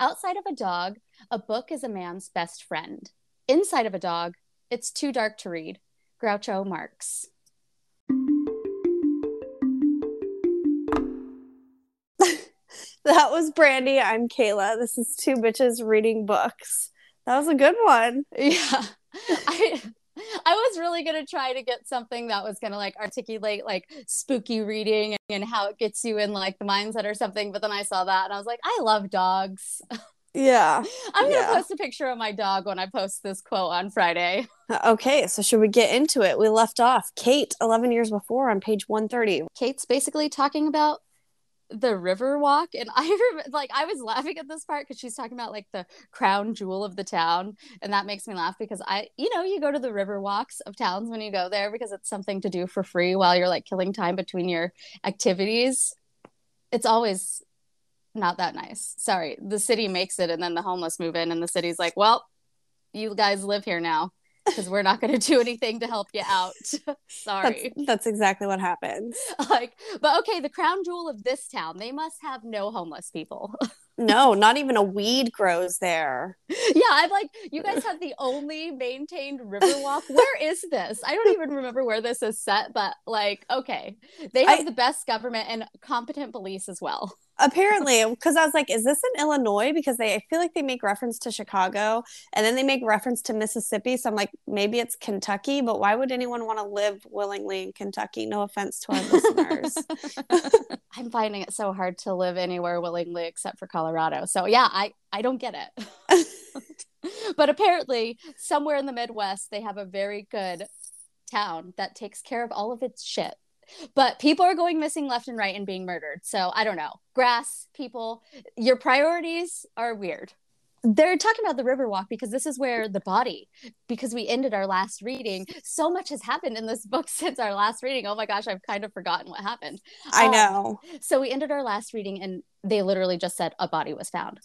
Outside of a dog, a book is a man's best friend. Inside of a dog, it's too dark to read. Groucho Marx. That was Brandy. I'm Kayla. This is two bitches reading books. That was a good one. Yeah. I I was really gonna try to get something that was gonna like articulate like spooky reading and how it gets you in like the mindset or something, but then I saw that and I was like, I love dogs. Yeah. I'm gonna Yeah. post a picture of my dog when I post this quote on Friday. Uh, okay, so should we get into it? We left off Kate 11 years before on page 130. Kate's basically talking about the river walk and i like i was laughing at this part because she's talking about like the crown jewel of the town and that makes me laugh because i you know you go to the river walks of towns when you go there because it's something to do for free while you're like killing time between your activities. It's always not that nice. Sorry the city makes it and then the homeless move in and the city's like well you guys live here now because we're not going to do anything to help you out. Sorry. That's, that's exactly what happens. like but okay the crown jewel of this town they must have no homeless people. No, not even a weed grows there. yeah i'm like you guys have the only maintained river walk. Where is this? I don't even remember where this is set but like okay. They have I- the best government and competent police as well Apparently, because I was like, is this in Illinois? Because they I feel like they make reference to Chicago and then they make reference to Mississippi. So I'm like, maybe it's Kentucky, but why would anyone want to live willingly in Kentucky? No offense to our listeners. i'm finding it so hard to live anywhere willingly except for colorado so yeah i i don't get it but apparently somewhere in the midwest they have a very good town that takes care of all of its shit but people are going missing left and right and being murdered so i don't know grass people your priorities are weird they're talking about the riverwalk because this is where the body because we ended our last reading so much has happened in this book since our last reading oh my gosh i've kind of forgotten what happened I Um, know. so we ended our last reading and they literally just said a body was found.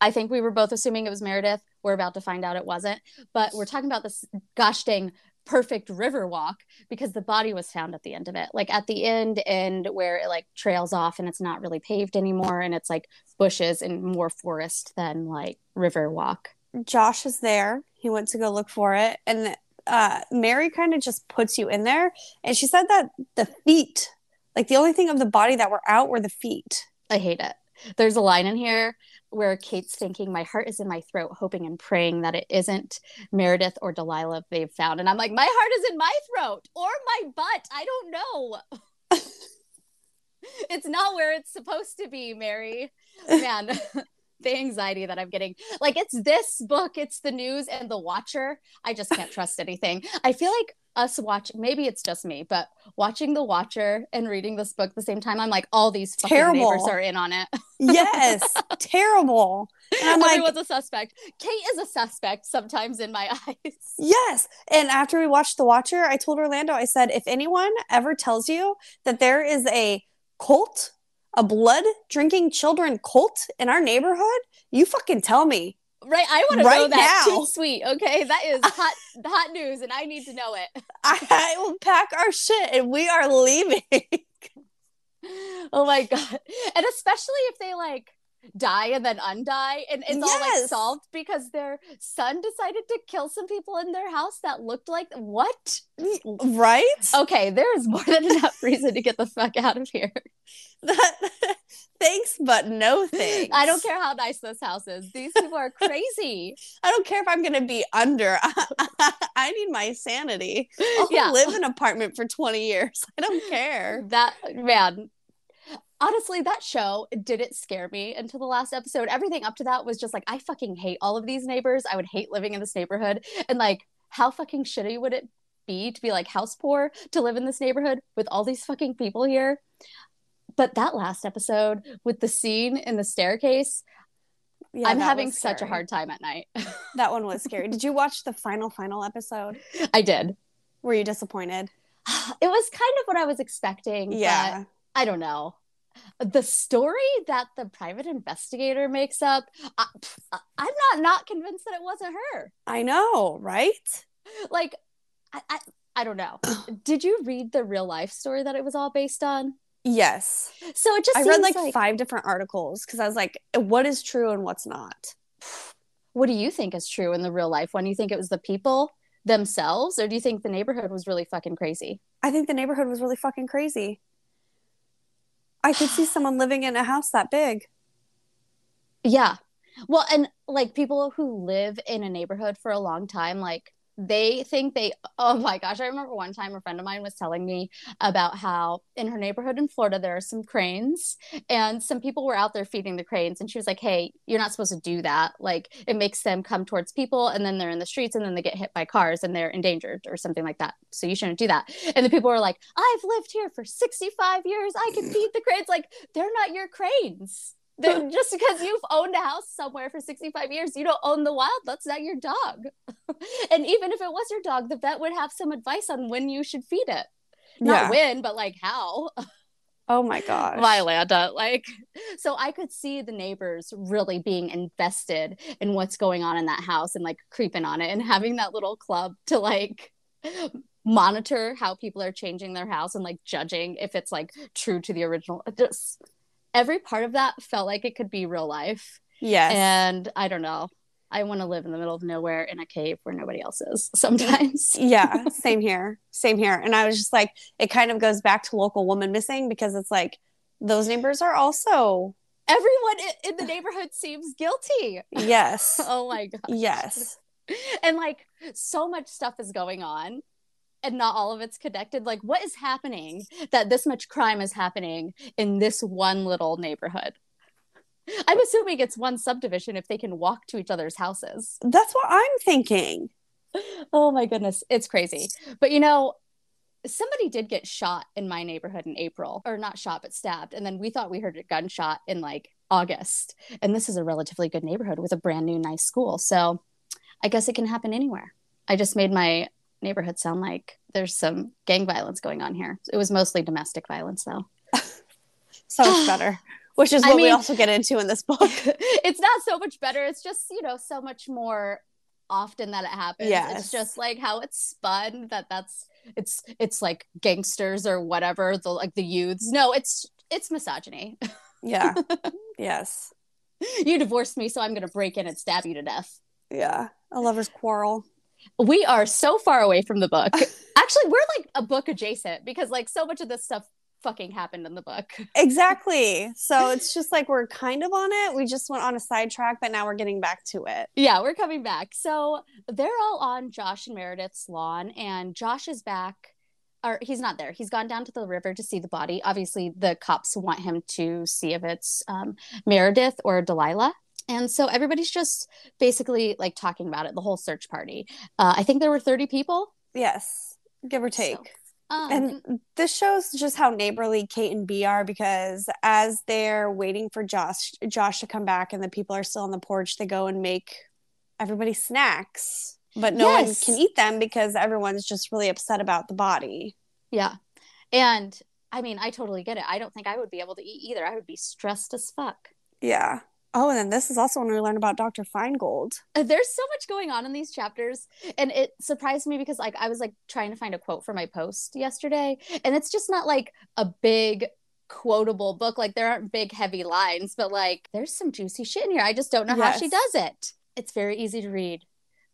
I think we were both assuming it was Meredith. We're about to find out it wasn't. But we're talking about this gosh dang perfect river walk because the body was found at the end of it. Like at the end and where it like trails off and it's not really paved anymore and it's like bushes and more forest than like river walk. Josh is there. He went to go look for it. And uh, Mary kind of just puts you in there. And she said that the feet, like the only thing of the body that were out were the feet. I hate it. There's a line in here where Kate's thinking, My heart is in my throat, hoping and praying that it isn't Meredith or Delilah they've found. And I'm like, My heart is in my throat or my butt. I don't know. it's not where it's supposed to be, Mary. Man, the anxiety that I'm getting. Like, it's this book, it's the news and the watcher. I just can't trust anything. I feel like us watching maybe it's just me but watching the watcher and reading this book at the same time i'm like all these fucking Terrible. neighbors are in on it Yes, terrible. And I'm like, a suspect kate is a suspect sometimes in my eyes yes. And after we watched The Watcher, I told Orlando, I said, if anyone ever tells you that there is a cult, a blood drinking children cult in our neighborhood, you fucking tell me. Right i want to know that now. too sweet okay that is hot hot news and i need to know it I, I will pack our shit and we are leaving. oh my god and especially if they like die and then undie and it's all like solved because their son decided to kill some people in their house that looked like what right? okay there is more than enough reason to get the fuck out of here That, thanks, but no thanks. i don't care how nice this house is these people are crazy I don't care if I'm going to be under. I need my sanity. I'll Yeah. live in an apartment for 20 years. I don't care. that man honestly that show didn't scare me until the last episode everything up to that was just like i fucking hate all of these neighbors i would hate living in this neighborhood and like how fucking shitty would it be to be like house poor to live in this neighborhood with all these fucking people here but that last episode with the scene in the staircase Yeah, i'm having such a hard time at night That one was scary. Did you watch the final, final episode? i did Were you disappointed? it was kind of what i was expecting Yeah. but i don't know the story that the private investigator makes up I, i'm not not convinced that it wasn't her I know, right? like I, I i don't know did you read the real life story that it was all based on Yes. So it just I read like, like five different articles because I was like, what is true and what's not? what do you think is true in the real life When You think it was the people themselves, or do you think the neighborhood was really fucking crazy? I think the neighborhood was really fucking crazy. I could see someone living in a house that big. Yeah. Well, and like people who live in a neighborhood for a long time, like they think they, oh my gosh. I remember one time a friend of mine was telling me about how in her neighborhood in Florida, there are some cranes and some people were out there feeding the cranes. And she was like, hey, you're not supposed to do that. Like it makes them come towards people and then they're in the streets and then they get hit by cars and they're endangered or something like that. So you shouldn't do that. And the people were like, I've lived here for 65 years. I can feed the cranes. Like they're not your cranes. They're, just because you've owned a house somewhere for 65 years, you don't own the wild. That's not your dog. and even if it was your dog, the vet would have some advice on when you should feed it. Not Yeah. when, but like how. Oh my gosh. Violanda. Like, so I could see the neighbors really being invested in what's going on in that house and like creeping on it and having that little club to like monitor how people are changing their house and like judging if it's like true to the original. Just every part of that felt like it could be real life. Yes. And I don't know. I want to live in the middle of nowhere in a cave where nobody else is sometimes. yeah, same here. Same here. And I was just like, it kind of goes back to local woman missing because it's like those neighbors are also Everyone in the neighborhood seems guilty. yes. Oh my god. yes. and like so much stuff is going on and not all of it's connected like what is happening that this much crime is happening in this one little neighborhood? I'm assuming it's one subdivision if they can walk to each other's houses. That's what I'm thinking. oh my goodness it's crazy. But you know somebody did get shot in my neighborhood in april or not shot but stabbed and then we thought we heard a gunshot in like august and this is a relatively good neighborhood with a brand new nice school so i guess it can happen anywhere. I just made my neighborhood sound like there's some gang violence going on here it was mostly domestic violence though So much better. Which is I what we also get into in this book. it's not so much better it's just you know so much more often that it happens Yes. it's just like how it's spun that that's it's it's like gangsters or whatever the like the youths no it's it's misogyny Yeah. yes. you divorced me so i'm gonna break in and stab you to death Yeah. A lover's quarrel. We are so far away from the book actually we're like a book adjacent because like so much of this stuff fucking happened in the book Exactly. So it's just like we're kind of on it. We just went on a sidetrack, but now we're getting back to it. Yeah, we're coming back. So they're all on Josh and Meredith's lawn, and Josh is back. Or he's not there. He's gone down to the river to see the body. Obviously, the cops want him to see if it's um, Meredith or Delilah. And so everybody's just basically like talking about it, the whole search party. Uh, I think there were 30 people. Yes. Give or take. So, um, And this shows just how neighborly Kate and B are because as they're waiting for Josh Josh to come back and the people are still on the porch, they go and make everybody snacks. But no Yes. one can eat them because everyone's just really upset about the body. yeah. And I mean, I totally get it. I don't think I would be able to eat either. I would be stressed as fuck. Yeah. Oh, and then this is also when we learn about Dr. Feingold. Uh, there's so much going on in these chapters and it surprised me because like i was like trying to find a quote for my post yesterday and it's just not like a big quotable book like there aren't big heavy lines but like there's some juicy shit in here i just don't know how she does it it's very easy to read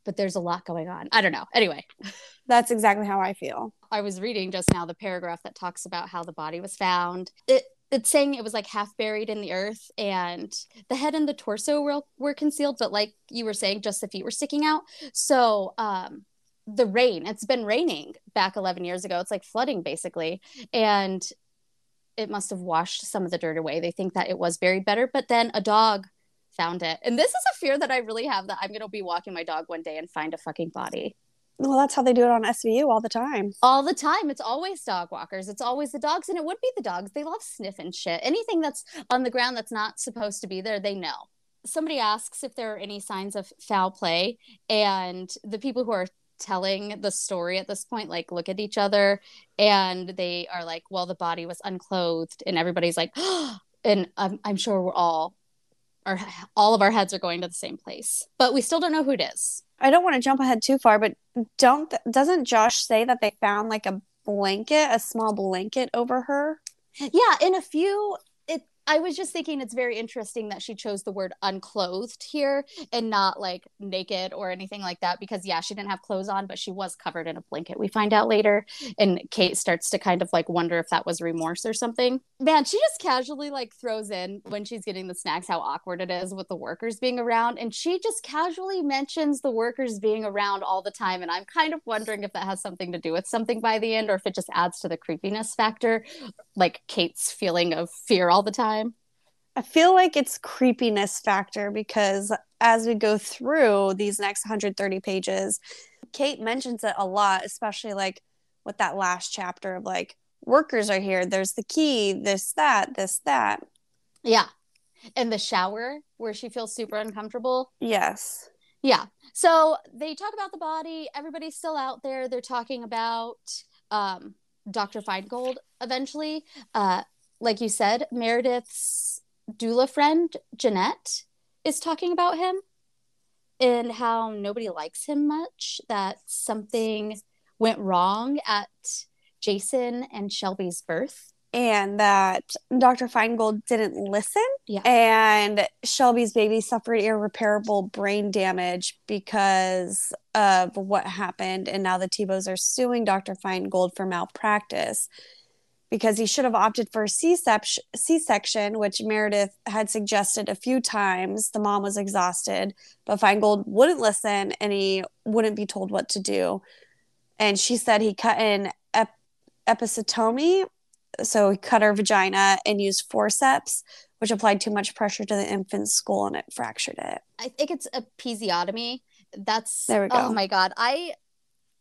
but there's a lot going on i don't know anyway That's exactly how I feel. I was reading just now the paragraph that talks about how the body was found. It it's saying it was like half buried in the earth and the head and the torso were, were concealed, but like you were saying, just the feet were sticking out. So um the rain, it's been raining back 11 years ago. It's like flooding basically. And it must have washed some of the dirt away. They think that it was buried better, but then a dog found it. And this is a fear that I really have that I'm going to be walking my dog one day and find a fucking body Well, that's how they do it on SVU all the time. all the time. It's always dog walkers. It's always the dogs, and it would be the dogs. They love sniffing shit. Anything that's on the ground that's not supposed to be there, they know. Somebody asks if there are any signs of foul play, and the people who are telling the story at this point like look at each other and they are like well the body was unclothed and everybody's like oh, and I'm, I'm sure we're all our all of our heads are going to the same place but we still don't know who it is I don't want to jump ahead too far, but don't doesn't Josh say that they found like a blanket, a small blanket over her? Yeah, in a few I was just thinking it's very interesting that she chose the word unclothed here and not like naked or anything like that because yeah, she didn't have clothes on, but she was covered in a blanket. We find out later and Kate starts to kind of like wonder if that was remorse or something. Man, she just casually like throws in when she's getting the snacks how awkward it is with the workers being around and she just casually mentions the workers being around all the time and I'm kind of wondering if that has something to do with something by the end or if it just adds to the creepiness factor like Kate's feeling of fear all the time. I feel like it's creepiness factor because as we go through these next 130 pages, Kate mentions it a lot, especially like with that last chapter of like workers are here, there's the key, this, that, this, that. Yeah. And the shower where she feels super uncomfortable. Yes. Yeah. So they talk about the body. Everybody's still out there. They're talking about um, Dr. Feingold eventually. Uh, like you said, Meredith's doula friend Jeanette is talking about him and how nobody likes him much, that something went wrong at Jason and Shelby's birth. And that Dr. Feingold didn't listen. Yeah. And Shelby's baby suffered irreparable brain damage because of what happened. And now the Tebows are suing Dr. Feingold for malpractice because he should have opted for a C-section, which Meredith had suggested a few times. The mom was exhausted, but Feingold wouldn't listen and he wouldn't be told what to do. And she said he cut an ep- episiotomy, so he cut her vagina and used forceps, which applied too much pressure to the infant's skull and it fractured it. I think it's episiotomy. That's there we go. Oh my god, I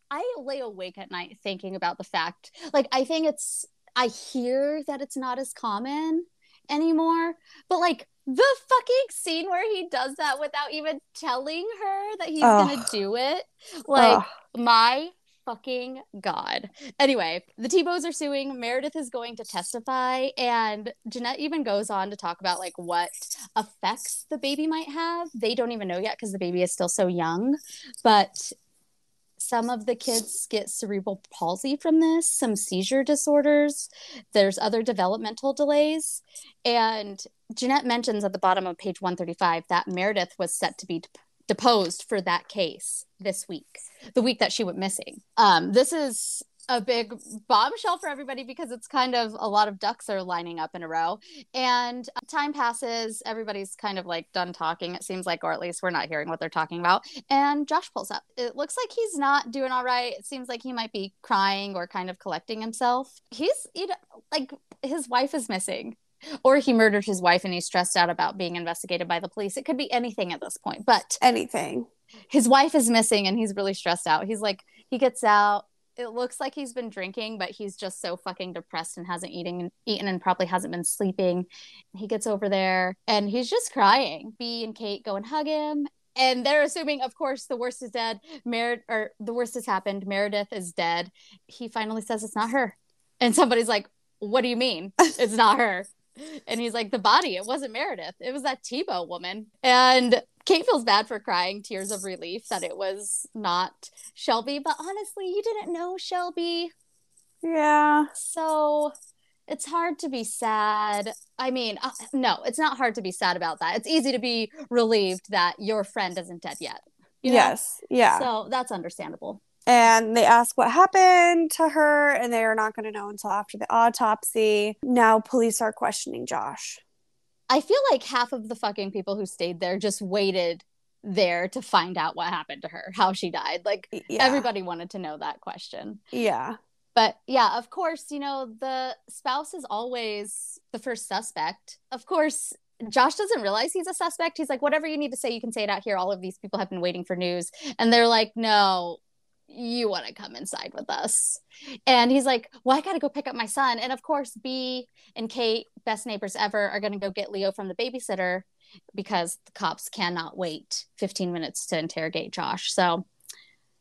I lay awake at night thinking about the fact. Like I think it's I hear that it's not as common anymore, but like the fucking scene where he does that without even telling her that he's Ugh. gonna do it, like Ugh. my fucking god. Anyway, the Tebows are suing. Meredith is going to testify, and Jeanette even goes on to talk about like what effects the baby might have. They don't even know yet because the baby is still so young, but some of the kids get cerebral palsy from this, some seizure disorders. There's other developmental delays. And Jeanette mentions at the bottom of page 135 that Meredith was set to be dep- deposed for that case this week, the week that she went missing. Um, this is a big bombshell for everybody because it's kind of a lot of ducks are lining up in a row and uh, time passes everybody's kind of like done talking it seems like or at least we're not hearing what they're talking about and josh pulls up it looks like he's not doing all right it seems like he might be crying or kind of collecting himself he's you know like his wife is missing or he murdered his wife and he's stressed out about being investigated by the police it could be anything at this point but Anything. his wife is missing and he's really stressed out. He's like, he gets out. It looks like he's been drinking, but he's just so fucking depressed and hasn't eating eaten and probably hasn't been sleeping. He gets over there and he's just crying. B and Kate go and hug him. And they're assuming, of course, the worst is dead. Mer- or the worst has happened. Meredith is dead. He finally says it's not her. And somebody's like, What do you mean? It's not her. And he's like, the body, it wasn't Meredith. It was that Tebow woman. And Kate feels bad for crying tears of relief that it was not Shelby. But honestly, you didn't know Shelby. Yeah. So it's hard to be sad. I mean, uh, no, it's not hard to be sad about that. It's easy to be relieved that your friend isn't dead yet. you know? Yes. Yeah. So that's understandable. and they ask what happened to her, and they are not going to know until after the autopsy. Now, police are questioning Josh. I feel like half of the fucking people who stayed there just waited there to find out what happened to her, how she died. Like Yeah. everybody wanted to know that question. Yeah. But yeah, of course, you know, the spouse is always the first suspect. Of course, Josh doesn't realize he's a suspect. He's like, whatever you need to say, you can say it out here. All of these people have been waiting for news. And they're like, no, you want to come inside with us. And he's like, well, I got to go pick up my son. And of course, B and Kate, best neighbors ever, are going to go get Leo from the babysitter because the cops cannot wait 15 minutes to interrogate Josh. So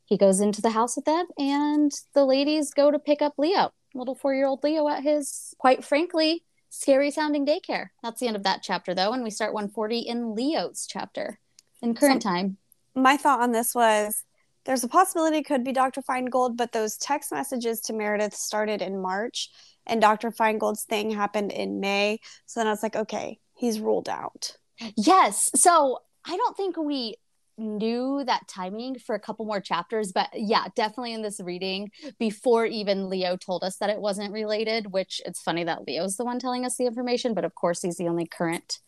he goes into the house with them, and the ladies go to pick up Leo, little four year old Leo, at his, quite frankly, scary sounding daycare. That's the end of that chapter, though. And we start 140 in Leo's chapter in current time. My thought on this was there's a possibility it could be Dr. Feingold, but those text messages to Meredith started in March and Dr. Feingold's thing happened in May. So then I was like, okay, he's ruled out. Yes. So I don't think we knew that timing for a couple more chapters, but yeah, definitely in this reading before even Leo told us that it wasn't related, which it's funny that Leo's the one telling us the information, but of course he's the only current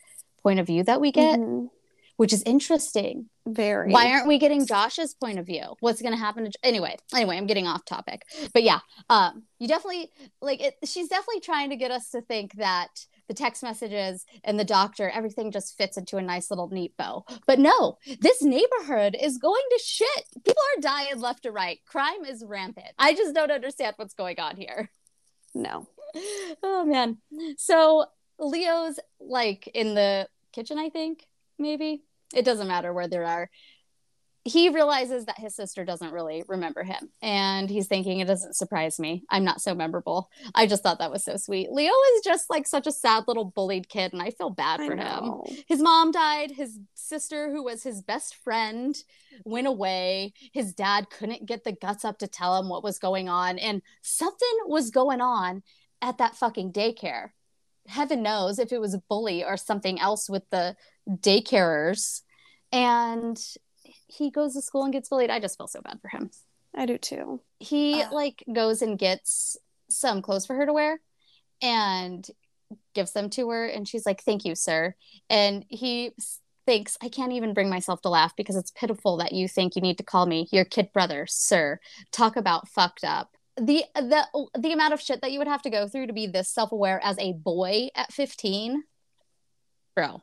point of view that we get, mm-hmm. Which is interesting. Very. Why aren't we getting Josh's point of view? What's going to happen? To... Anyway, anyway, I'm getting off topic, but yeah, um, you definitely like it. She's definitely trying to get us to think that the text messages and the doctor, everything just fits into a nice little neat bow. But no, this neighborhood is going to shit. People are dying left to right. Crime is rampant. I just don't understand what's going on here. No. Oh man. So Leo's like in the kitchen, I think, maybe. It doesn't matter where they are. He realizes that his sister doesn't really remember him and he's thinking it doesn't surprise me. I'm not so memorable. I just thought that was so sweet. Leo is just like such a sad little bullied kid and i feel bad for him. his mom died. His sister who was his best friend went away. His dad couldn't get the guts up to tell him what was going on and something was going on at that fucking daycare. Heaven knows if it was a bully or something else with the daycarers and he goes to school and gets bullied. I just feel so bad for him. I do too. He uh. like goes and gets some clothes for her to wear and gives them to her and she's like, "Thank you, sir." And he thinks, "I can't even bring myself to laugh because it's pitiful that you think you need to call me your kid brother, sir." Talk about fucked up. The the the amount of shit that you would have to go through to be this self-aware as a boy at 15. Bro,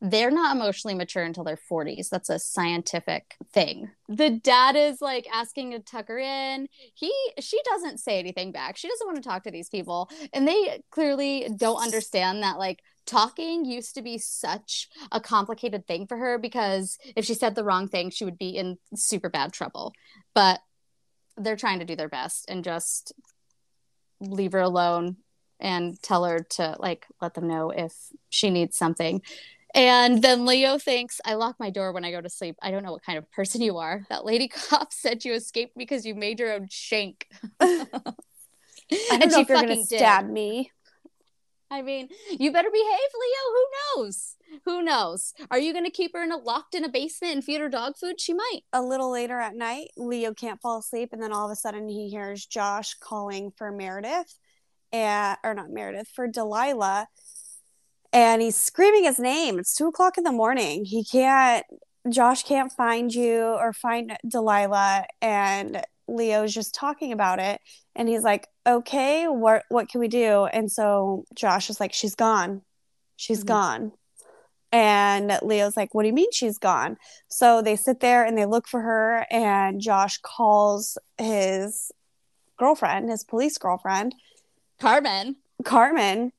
they're not emotionally mature until their 40s. That's a scientific thing. The dad is like asking to tuck her in. He she doesn't say anything back. She doesn't want to talk to these people. And they clearly don't understand that like talking used to be such a complicated thing for her because if she said the wrong thing, she would be in super bad trouble. But they're trying to do their best and just leave her alone and tell her to like let them know if she needs something and then Leo thinks, I lock my door when I go to sleep. I don't know what kind of person you are. That lady cop said you escaped because you made your own shank. I don't and know if you're going to stab did. me. I mean, you better behave, Leo. Who knows? Who knows? Are you going to keep her in a locked in a basement and feed her dog food? She might. A little later at night, Leo can't fall asleep, and then all of a sudden he hears Josh calling for Meredith, and or not Meredith for Delilah, and he's screaming his name. It's two o'clock in the morning. He can't, Josh can't find you or find Delilah. And Leo's just talking about it. And he's like, okay, what, what can we do? And so Josh is like, she's gone. She's mm-hmm. gone. And Leo's like, what do you mean she's gone? So they sit there and they look for her. And Josh calls his girlfriend, his police girlfriend, Carmen. Carmen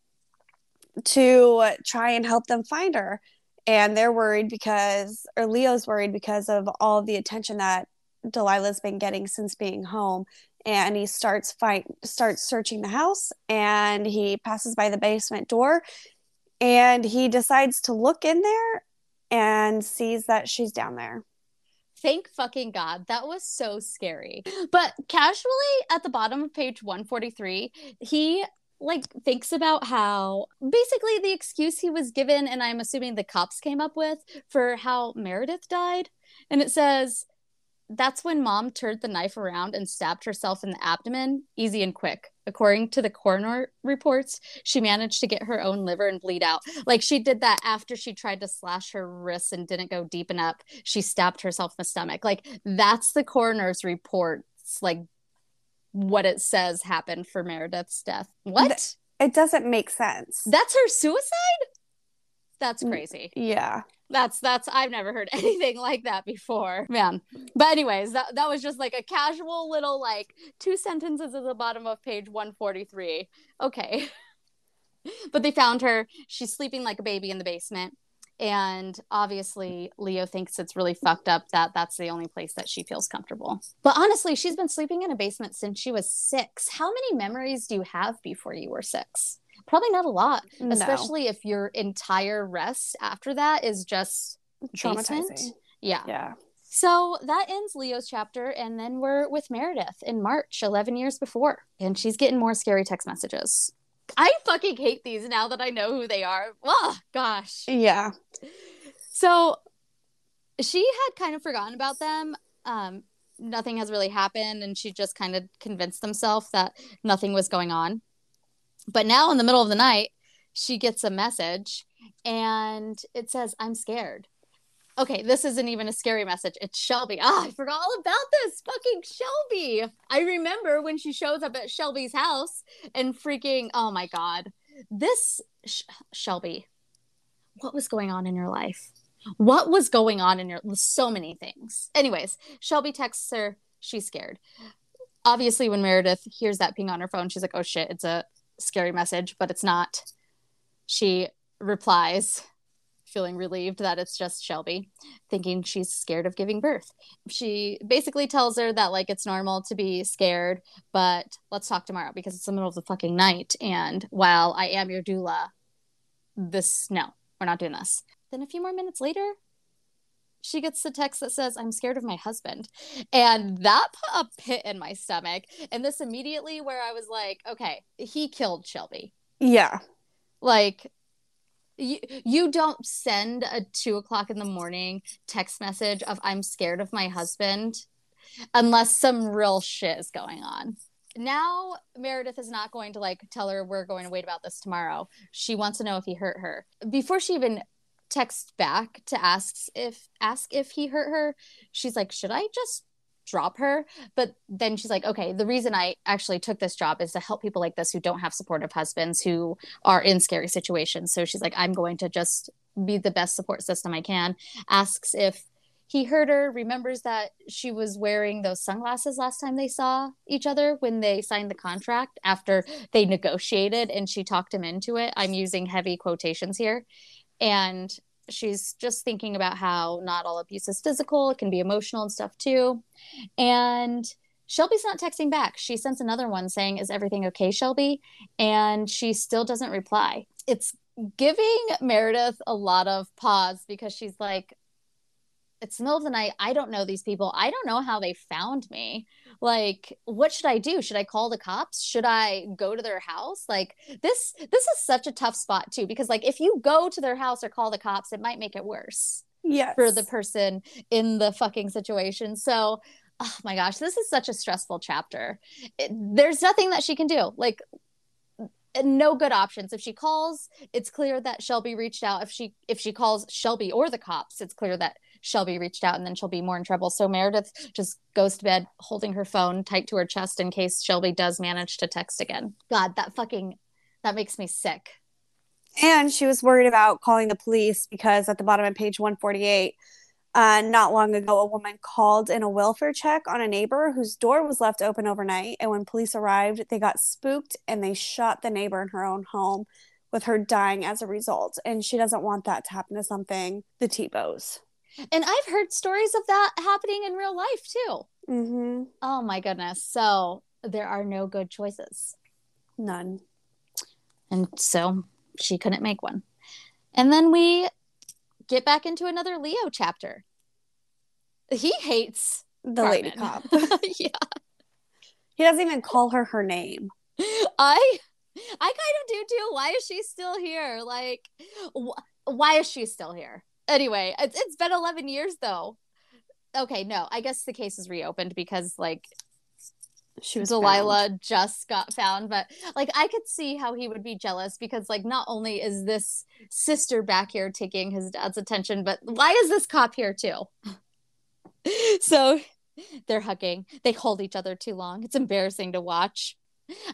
to try and help them find her. And they're worried because, or Leo's worried because of all of the attention that Delilah's been getting since being home. And he starts fight, starts searching the house, and he passes by the basement door, and he decides to look in there and sees that she's down there. Thank fucking God. That was so scary. But casually at the bottom of page 143, he like thinks about how basically the excuse he was given and i'm assuming the cops came up with for how meredith died. And it says that's when mom turned the knife around and stabbed herself in the abdomen easy and quick. According to the coroner reports she managed to get her own liver and bleed out. Like she did that after she tried to slash her wrists and didn't go deep enough. She stabbed herself in the stomach. Like that's the coroner's reports like what it says happened for Meredith's death. What? It doesn't make sense. That's her suicide? That's crazy. Yeah. That's that's I've never heard anything like that before. Man. But anyways, that that was just like a casual little like two sentences at the bottom of page 143. Okay. but they found her. She's sleeping like a baby in the basement and obviously leo thinks it's really fucked up that that's the only place that she feels comfortable. But honestly she's been sleeping in a basement since she was six. How many memories do you have before you were six? Probably not a lot no. especially if your entire rest after that is just traumatizing. yeah. Yeah. So that ends Leo's chapter, and then we're with Meredith in March, 11 years before, and she's getting more scary text messages. I fucking hate these now that I know who they are. Oh, gosh. Yeah. So she had kind of forgotten about them. Um, nothing has really happened, and she just kind of convinced herself that nothing was going on. But now, in the middle of the night, she gets a message and it says, I'm scared okay, this isn't even a scary message. It's Shelby. Ah, I forgot all about this fucking Shelby. I remember when she shows up at Shelby's house and freaking, oh my God, this Sh- Shelby, what was going on in your life? What was going on in your so many things? Anyways, Shelby texts her, she's scared. Obviously, when Meredith hears that ping on her phone, she's like, oh shit, it's a scary message, but it's not. She replies, feeling relieved that it's just Shelby, thinking she's scared of giving birth. She basically tells her that like it's normal to be scared, but let's talk tomorrow because it's the middle of the fucking night. And while I am your doula, this no, we're not doing this. Then a few more minutes later, she gets the text that says, I'm scared of my husband. And that put a pit in my stomach. And this immediately where I was like, okay, he killed Shelby. Yeah. Like you, you don't send a two o'clock in the morning text message of i'm scared of my husband unless some real shit is going on. Now meredith is not going to like tell her we're going to wait about this tomorrow. She wants to know if he hurt her. Before she even texts back to ask if ask if he hurt her she's like should i just drop her. But then she's like, okay, the reason I actually took this job is to help people like this who don't have supportive husbands who are in scary situations. So she's like, I'm going to just be the best support system I can. Asks if he heard her, remembers that she was wearing those sunglasses last time they saw each other when they signed the contract after they negotiated and she talked him into it. I'm using heavy quotations here. And she's just thinking about how not all abuse is physical, it can be emotional and stuff too. And Shelby's not texting back. She sends another one saying, Is everything okay, Shelby? And she still doesn't reply. It's giving Meredith a lot of pause because she's like, It's the middle of the night. I don't know these people. I don't know how they found me. Like what should i do? Should i call the cops? Should i go to their house? Like this this is such a tough spot too because like if you go to their house or call the cops it might make it worse yes. for the person in the fucking situation. So oh my gosh this is such a stressful chapter. It, there's nothing that she can do. Like no good options. If she calls it's clear that shelby reached out. If she if she calls shelby or the cops it's clear that Shelby reached out and then she'll be more in trouble. So Meredith just goes to bed holding her phone tight to her chest in case Shelby does manage to text again. God, that fucking that makes me sick. And she was worried about calling the police because at the bottom of page 148, uh, not long ago, a woman called in a welfare check on a neighbor whose door was left open overnight. And when police arrived, they got spooked and they shot the neighbor in her own home with her dying as a result. And she doesn't want that to happen to something the Tebows. And I've heard stories of that happening in real life too. Mm-hmm. Oh my goodness. So there are no good choices. None. And so she couldn't make one. And then we get back into another Leo chapter. He hates the Carmen. lady cop. yeah. He doesn't even call her her name. I I kind of do too. Why is she still here? Like wh- why is she still here? Anyway, it's, it's been 11 years though. Okay, no, I guess the case is reopened because like she was Delilah found. just got found, but like I could see how he would be jealous because like not only is this sister back here taking his dad's attention, but why is this cop here too? so they're hugging. They hold each other too long. It's embarrassing to watch.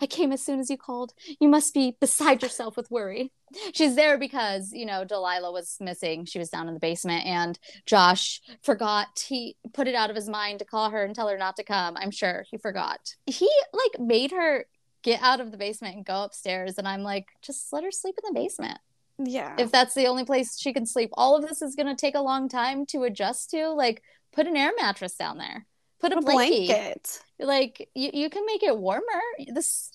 I came as soon as you called. You must be beside yourself with worry. She's there because, you know, Delilah was missing. She was down in the basement and Josh forgot. He put it out of his mind to call her and tell her not to come. I'm sure he forgot. He like made her get out of the basement and go upstairs. And I'm like, just let her sleep in the basement. Yeah. If that's the only place she can sleep, all of this is going to take a long time to adjust to. Like, put an air mattress down there put a, a blanket. blanket. Like you, you can make it warmer. This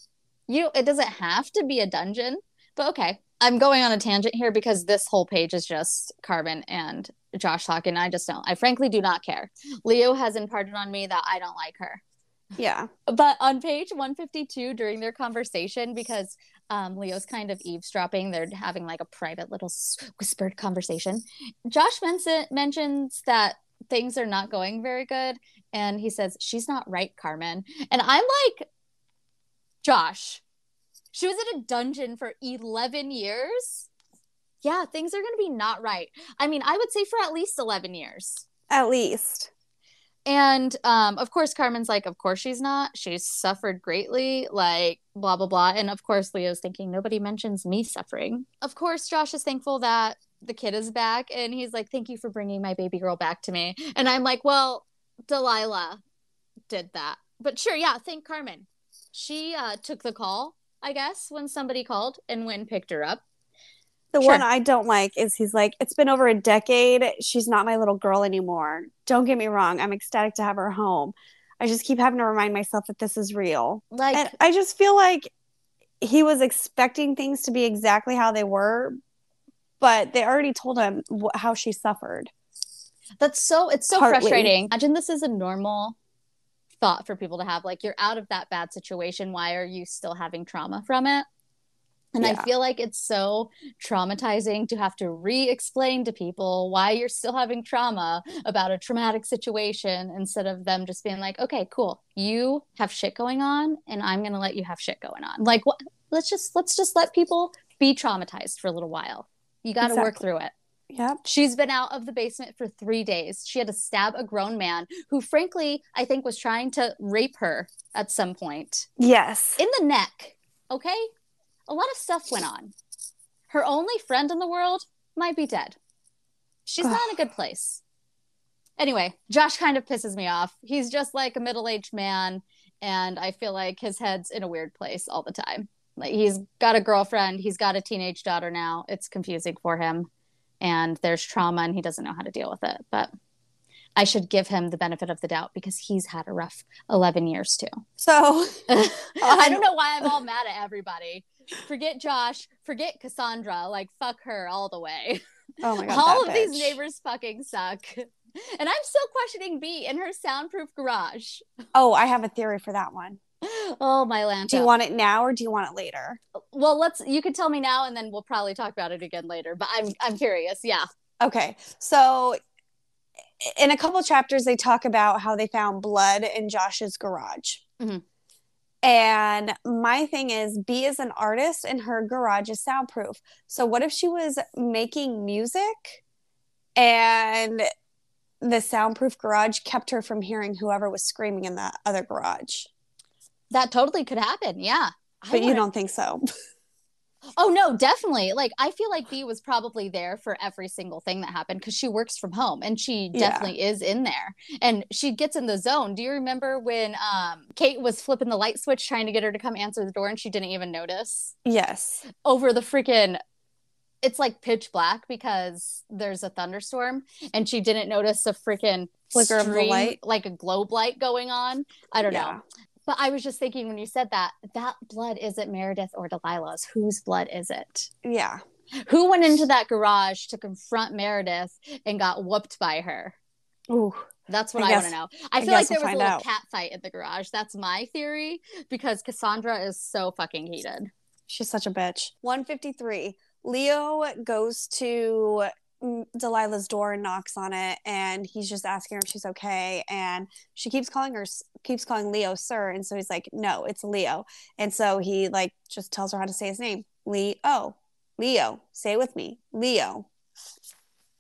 you it doesn't have to be a dungeon, but okay. I'm going on a tangent here because this whole page is just Carmen and Josh talking. I just don't. I frankly do not care. Leo has imparted on me that I don't like her. Yeah. But on page 152 during their conversation, because um, Leo's kind of eavesdropping, they're having like a private little whispered conversation. Josh men- mentions that things are not going very good. And he says, She's not right, Carmen. And I'm like, Josh, she was in a dungeon for 11 years. Yeah, things are going to be not right. I mean, I would say for at least 11 years. At least. And um, of course, Carmen's like, of course she's not. She's suffered greatly, like blah, blah, blah. And of course, Leo's thinking, nobody mentions me suffering. Of course, Josh is thankful that the kid is back. And he's like, thank you for bringing my baby girl back to me. And I'm like, well, Delilah did that. But sure, yeah, thank Carmen. She uh, took the call, I guess, when somebody called and when picked her up. The sure. one I don't like is he's like, it's been over a decade. She's not my little girl anymore. Don't get me wrong. I'm ecstatic to have her home. I just keep having to remind myself that this is real. Like, and I just feel like he was expecting things to be exactly how they were, but they already told him wh- how she suffered. That's so, it's so Partly. frustrating. Imagine this is a normal thought for people to have. Like, you're out of that bad situation. Why are you still having trauma from it? And yeah. I feel like it's so traumatizing to have to re explain to people why you're still having trauma about a traumatic situation instead of them just being like, okay, cool, you have shit going on and I'm going to let you have shit going on. Like, what? Let's just, let's just let people be traumatized for a little while. You got to exactly. work through it. Yep. She's been out of the basement for three days. She had to stab a grown man who, frankly, I think was trying to rape her at some point. Yes. In the neck. Okay a lot of stuff went on. Her only friend in the world might be dead. She's not in a good place. Anyway, Josh kind of pisses me off. He's just like a middle aged man, and I feel like his head's in a weird place all the time. He's got a girlfriend, he's got a teenage daughter now. It's confusing for him, and there's trauma, and he doesn't know how to deal with it. But I should give him the benefit of the doubt because he's had a rough 11 years too. So I don't know why I'm all mad at everybody forget Josh, forget Cassandra, like fuck her all the way. Oh my god. all of bitch. these neighbors fucking suck. And I'm still questioning B in her soundproof garage. Oh, I have a theory for that one. Oh my land. Do you want it now or do you want it later? Well, let's you could tell me now and then we'll probably talk about it again later, but I'm I'm curious. Yeah. Okay. So in a couple chapters they talk about how they found blood in Josh's garage. Mm-hmm. And my thing is, B is an artist and her garage is soundproof. So, what if she was making music and the soundproof garage kept her from hearing whoever was screaming in the other garage? That totally could happen. Yeah. But you don't think so? Oh no, definitely. Like I feel like B was probably there for every single thing that happened because she works from home and she definitely yeah. is in there and she gets in the zone. Do you remember when um, Kate was flipping the light switch trying to get her to come answer the door and she didn't even notice? Yes. Over the freaking it's like pitch black because there's a thunderstorm and she didn't notice a freaking flicker stream, of the light like a globe light going on. I don't yeah. know. But I was just thinking when you said that, that blood isn't Meredith or Delilah's. Whose blood is it? Yeah. Who went into that garage to confront Meredith and got whooped by her? Ooh. That's what I, I want to know. I, I feel like there we'll was a little out. cat fight in the garage. That's my theory because Cassandra is so fucking heated. She's such a bitch. 153. Leo goes to Delilah's door and knocks on it and he's just asking her if she's okay and she keeps calling her keeps calling Leo sir and so he's like no it's Leo. And so he like just tells her how to say his name Leo Leo say it with me Leo.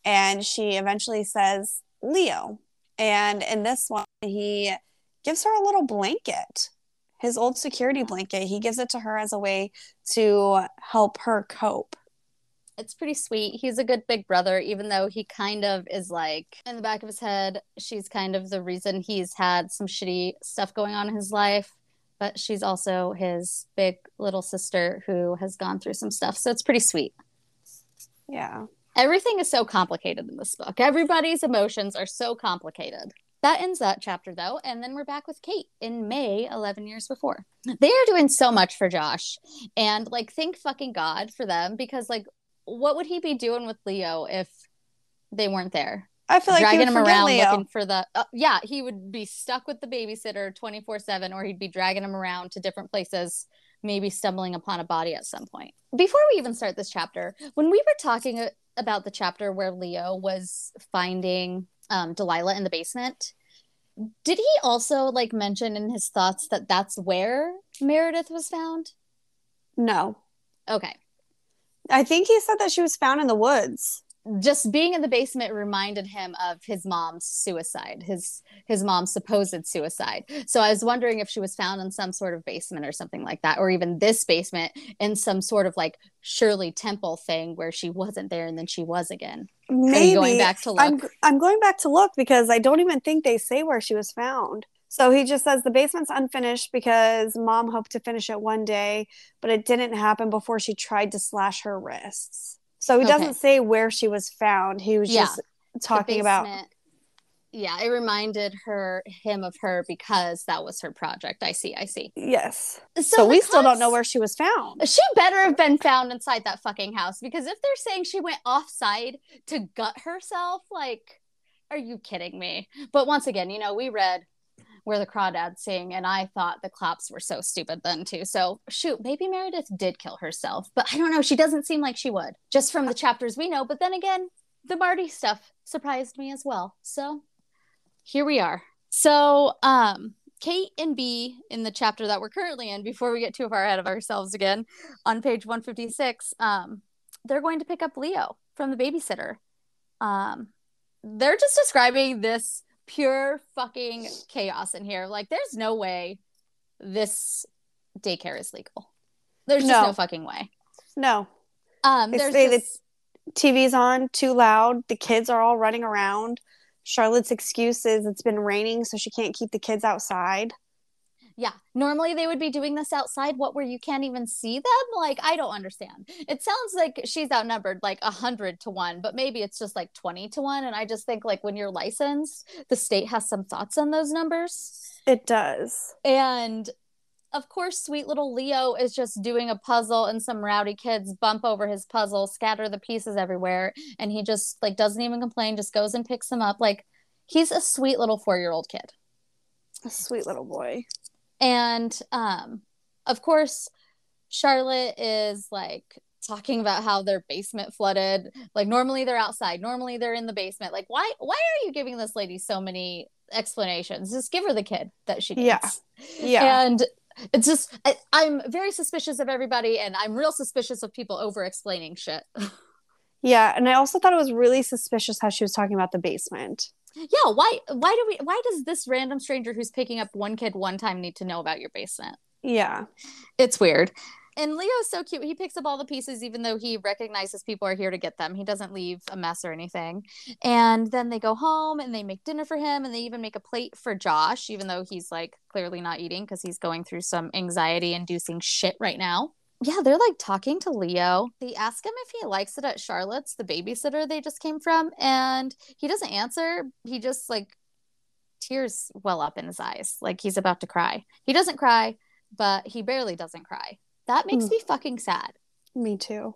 And she eventually says Leo. And in this one he gives her a little blanket his old security blanket. He gives it to her as a way to help her cope it's pretty sweet. He's a good big brother, even though he kind of is like in the back of his head. She's kind of the reason he's had some shitty stuff going on in his life, but she's also his big little sister who has gone through some stuff. So it's pretty sweet. Yeah. Everything is so complicated in this book. Everybody's emotions are so complicated. That ends that chapter though, and then we're back with Kate in May 11 years before. They are doing so much for Josh, and like, thank fucking God for them because, like, what would he be doing with Leo if they weren't there. I feel like dragging he him around Leo. looking for the uh, yeah he would be stuck with the babysitter 24/7 or he'd be dragging him around to different places maybe stumbling upon a body at some point before we even start this chapter when we were talking about the chapter where Leo was finding um, Delilah in the basement did he also like mention in his thoughts that that's where Meredith was found No. okay I think he said that she was found in the woods. just being in the basement reminded him of his mom's suicide his his mom's supposed suicide so i was wondering if she was found in some sort of basement or something like that or even this basement in some sort of like shirley temple thing where she wasn't there and then she was again Maybe. going back to I'm, look? I'm going back to look because I don't even think they say where she was found. So he just says the basement's unfinished because mom hoped to finish it one day, but it didn't happen before she tried to slash her wrists. So he Okay. doesn't say where she was found. He was Yeah. just talking about yeah it reminded her him of her because that was her project i see i see yes. so, So, we still don't know where she was found. She better have been found inside that fucking house because if they're saying she went offside to gut herself, like, are you kidding me? But once again, you know, we read where the crawdads sing, and I thought the claps were so stupid then too. So shoot, maybe Meredith did kill herself, but I don't know. She doesn't seem like she would, just from the chapters we know. But then again, the Marty stuff surprised me as well. So here we are. So, um, Kate and B in the chapter that we're currently in, before we get too far ahead of ourselves again, on page 156, um, they're going to pick up Leo from the babysitter. Um, they're just describing this pure fucking chaos in here. Like, there's no way this daycare is legal. There's just No. no fucking way. No. Um, They there's just, TV's on too loud. The kids are all running around. Charlotte's excuse is it's been raining, so she can't keep the kids outside. Yeah. Normally they would be doing this outside, what where you can't even see them. Like, I don't understand. It sounds like she's outnumbered like a hundred to one, but maybe it's just like twenty to one. And I just think like when you're licensed, the state has some thoughts on those numbers. It does. And of course, sweet little Leo is just doing a puzzle, and some rowdy kids bump over his puzzle, scatter the pieces everywhere, and he just like doesn't even complain, just goes and picks them up. Like he's a sweet little four year old kid. A sweet little boy. And um, of course, Charlotte is like talking about how their basement flooded. Like normally they're outside, normally they're in the basement. Like why why are you giving this lady so many explanations? Just give her the kid that she needs. Yeah. Yeah. And it's just I, I'm very suspicious of everybody, and I'm real suspicious of people over explaining shit. Yeah, and I also thought it was really suspicious how she was talking about the basement. Yeah, why why do we why does this random stranger who's picking up one kid one time need to know about your basement? Yeah. It's weird. And Leo's so cute. He picks up all the pieces, even though he recognizes people are here to get them. He doesn't leave a mess or anything. And then they go home and they make dinner for him. And they even make a plate for Josh, even though he's like clearly not eating because he's going through some anxiety inducing shit right now. Yeah, they're like talking to Leo. They ask him if he likes it at Charlotte's, the babysitter they just came from. And he doesn't answer. He just like tears well up in his eyes, like he's about to cry. He doesn't cry, but he barely doesn't cry. That makes Hmm. me fucking sad. Me too.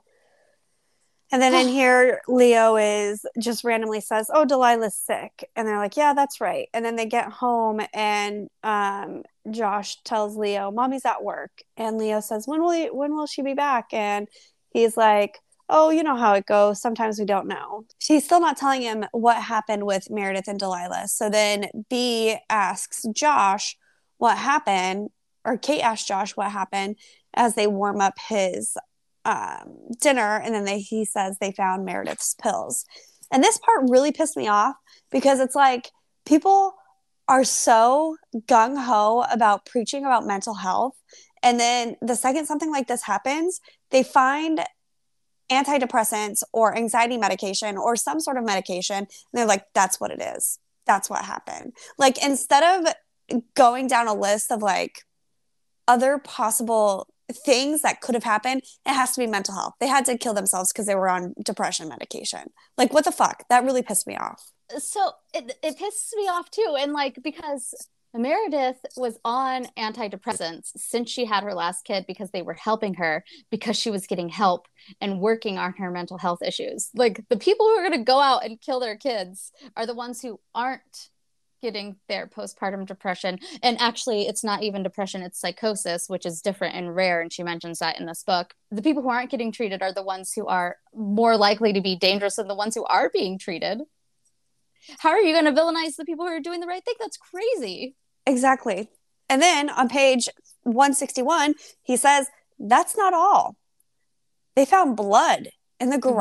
And then in here, Leo is just randomly says, "Oh, Delilah's sick," and they're like, "Yeah, that's right." And then they get home, and um, Josh tells Leo, "Mommy's at work," and Leo says, "When will you, when will she be back?" And he's like, "Oh, you know how it goes. Sometimes we don't know." She's still not telling him what happened with Meredith and Delilah. So then B asks Josh what happened, or Kate asks Josh what happened as they warm up his um, dinner, and then they, he says they found Meredith's pills. And this part really pissed me off because it's like people are so gung ho about preaching about mental health. And then the second something like this happens, they find antidepressants or anxiety medication or some sort of medication. And they're like, that's what it is. That's what happened. Like, instead of going down a list of like other possible things that could have happened, it has to be mental health. They had to kill themselves because they were on depression medication. Like, what the fuck? That really pissed me off. So it, it pisses me off too. And like, because Meredith was on antidepressants since she had her last kid because they were helping her because she was getting help and working on her mental health issues. Like the people who are going to go out and kill their kids are the ones who aren't getting their postpartum depression. And actually, it's not even depression, it's psychosis, which is different and rare. And she mentions that in this book. The people who aren't getting treated are the ones who are more likely to be dangerous than the ones who are being treated. How are you going to villainize the people who are doing the right thing? That's crazy. Exactly. And then on page 161, he says, That's not all. They found blood in the mm-hmm.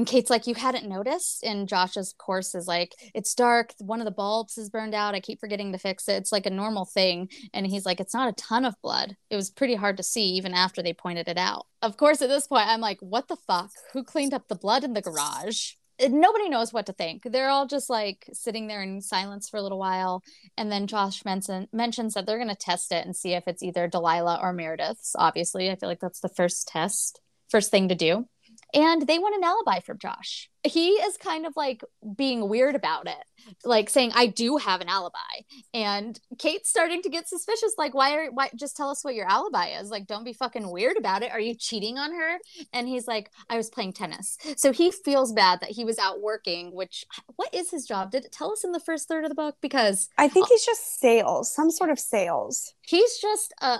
And Kate's like, You hadn't noticed? And Josh's course is like, It's dark. One of the bulbs is burned out. I keep forgetting to fix it. It's like a normal thing. And he's like, It's not a ton of blood. It was pretty hard to see even after they pointed it out. Of course, at this point, I'm like, What the fuck? Who cleaned up the blood in the garage? nobody knows what to think. They're all just like sitting there in silence for a little while. And then Josh mention, mentions that they're going to test it and see if it's either Delilah or Meredith's. Obviously, I feel like that's the first test, first thing to do and they want an alibi from Josh. He is kind of like being weird about it, like saying, "I do have an alibi," and Kate's starting to get suspicious. Like, why are why? Just tell us what your alibi is. Like, don't be fucking weird about it. Are you cheating on her? And he's like, "I was playing tennis." So he feels bad that he was out working. Which, what is his job? Did it tell us in the first third of the book? Because I think uh, he's just sales, some sort of sales. He's just a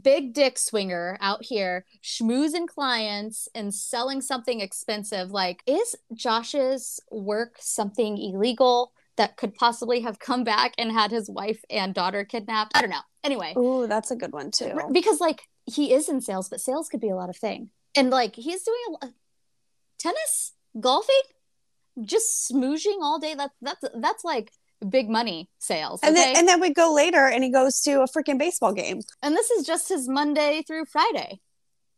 big dick swinger out here schmoozing clients and selling something expensive. Like is josh's work something illegal that could possibly have come back and had his wife and daughter kidnapped? I don't know. Anyway. Oh that's a good one too. because like he is in sales but sales could be a lot of thing. And like he's doing a lot tennis golfing just smooching all day. That's that's that's like big money sales. Okay? And then and then we go later and he goes to a freaking baseball game. And this is just his Monday through Friday.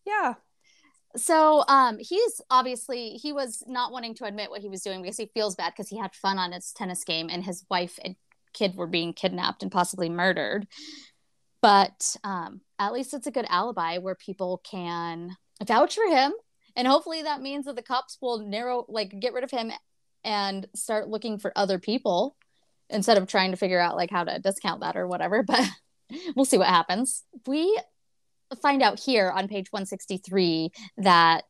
Yeah. So um he's obviously he was not wanting to admit what he was doing because he feels bad because he had fun on his tennis game and his wife and kid were being kidnapped and possibly murdered. But um at least it's a good alibi where people can vouch for him and hopefully that means that the cops will narrow like get rid of him and start looking for other people instead of trying to figure out like how to discount that or whatever but we'll see what happens. We find out here on page 163 that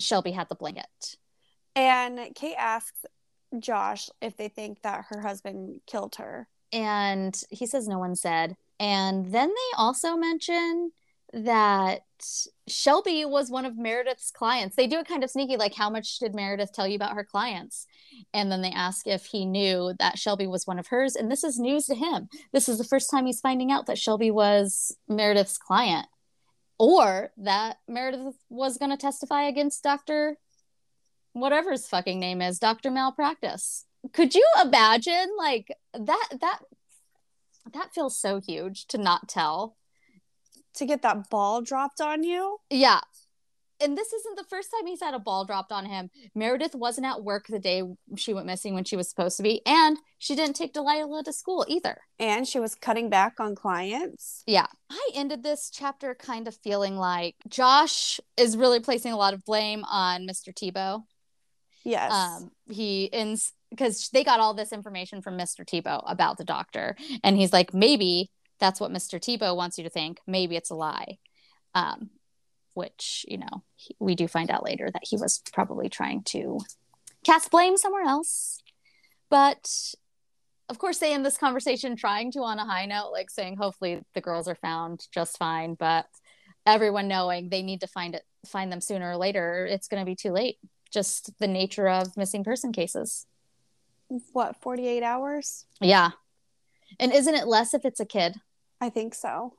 shelby had the blanket. And kate asks josh if they think that her husband killed her. And he says no one said. And then they also mention that Shelby was one of Meredith's clients. They do it kind of sneaky, like, how much did Meredith tell you about her clients? And then they ask if he knew that Shelby was one of hers. And this is news to him. This is the first time he's finding out that Shelby was Meredith's client or that Meredith was going to testify against Dr. whatever his fucking name is, Dr. Malpractice. Could you imagine like that? That that feels so huge to not tell to get that ball dropped on you. Yeah. And this isn't the first time he's had a ball dropped on him. Meredith wasn't at work the day she went missing when she was supposed to be, and she didn't take Delilah to school either. And she was cutting back on clients. Yeah. I ended this chapter kind of feeling like Josh is really placing a lot of blame on Mr. Tebow. Yes. Um, he ends because they got all this information from Mr. Tebow about the doctor. And he's like, maybe that's what Mr. Tebow wants you to think. Maybe it's a lie. Um, which, you know, he, we do find out later that he was probably trying to cast blame somewhere else. But of course, they end this conversation trying to on a high note, like saying, hopefully the girls are found just fine. But everyone knowing they need to find it, find them sooner or later, it's going to be too late. Just the nature of missing person cases. What, 48 hours? Yeah. And isn't it less if it's a kid? I think so.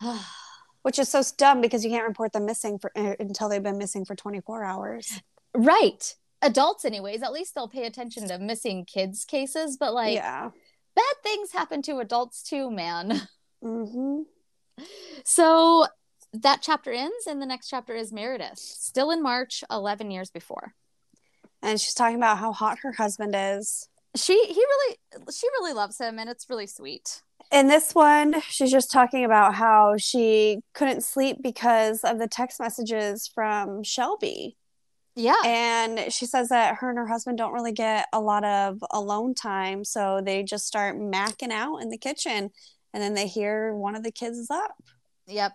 Which is so dumb because you can't report them missing for uh, until they've been missing for 24 hours. Right. Adults anyways, at least they'll pay attention to missing kids cases, but like yeah. bad things happen to adults too, man. Mhm. So that chapter ends and the next chapter is Meredith, still in March 11 years before. And she's talking about how hot her husband is. She he really she really loves him and it's really sweet in this one, she's just talking about how she couldn't sleep because of the text messages from Shelby. Yeah. And she says that her and her husband don't really get a lot of alone time. So they just start macking out in the kitchen. And then they hear one of the kids is up. Yep.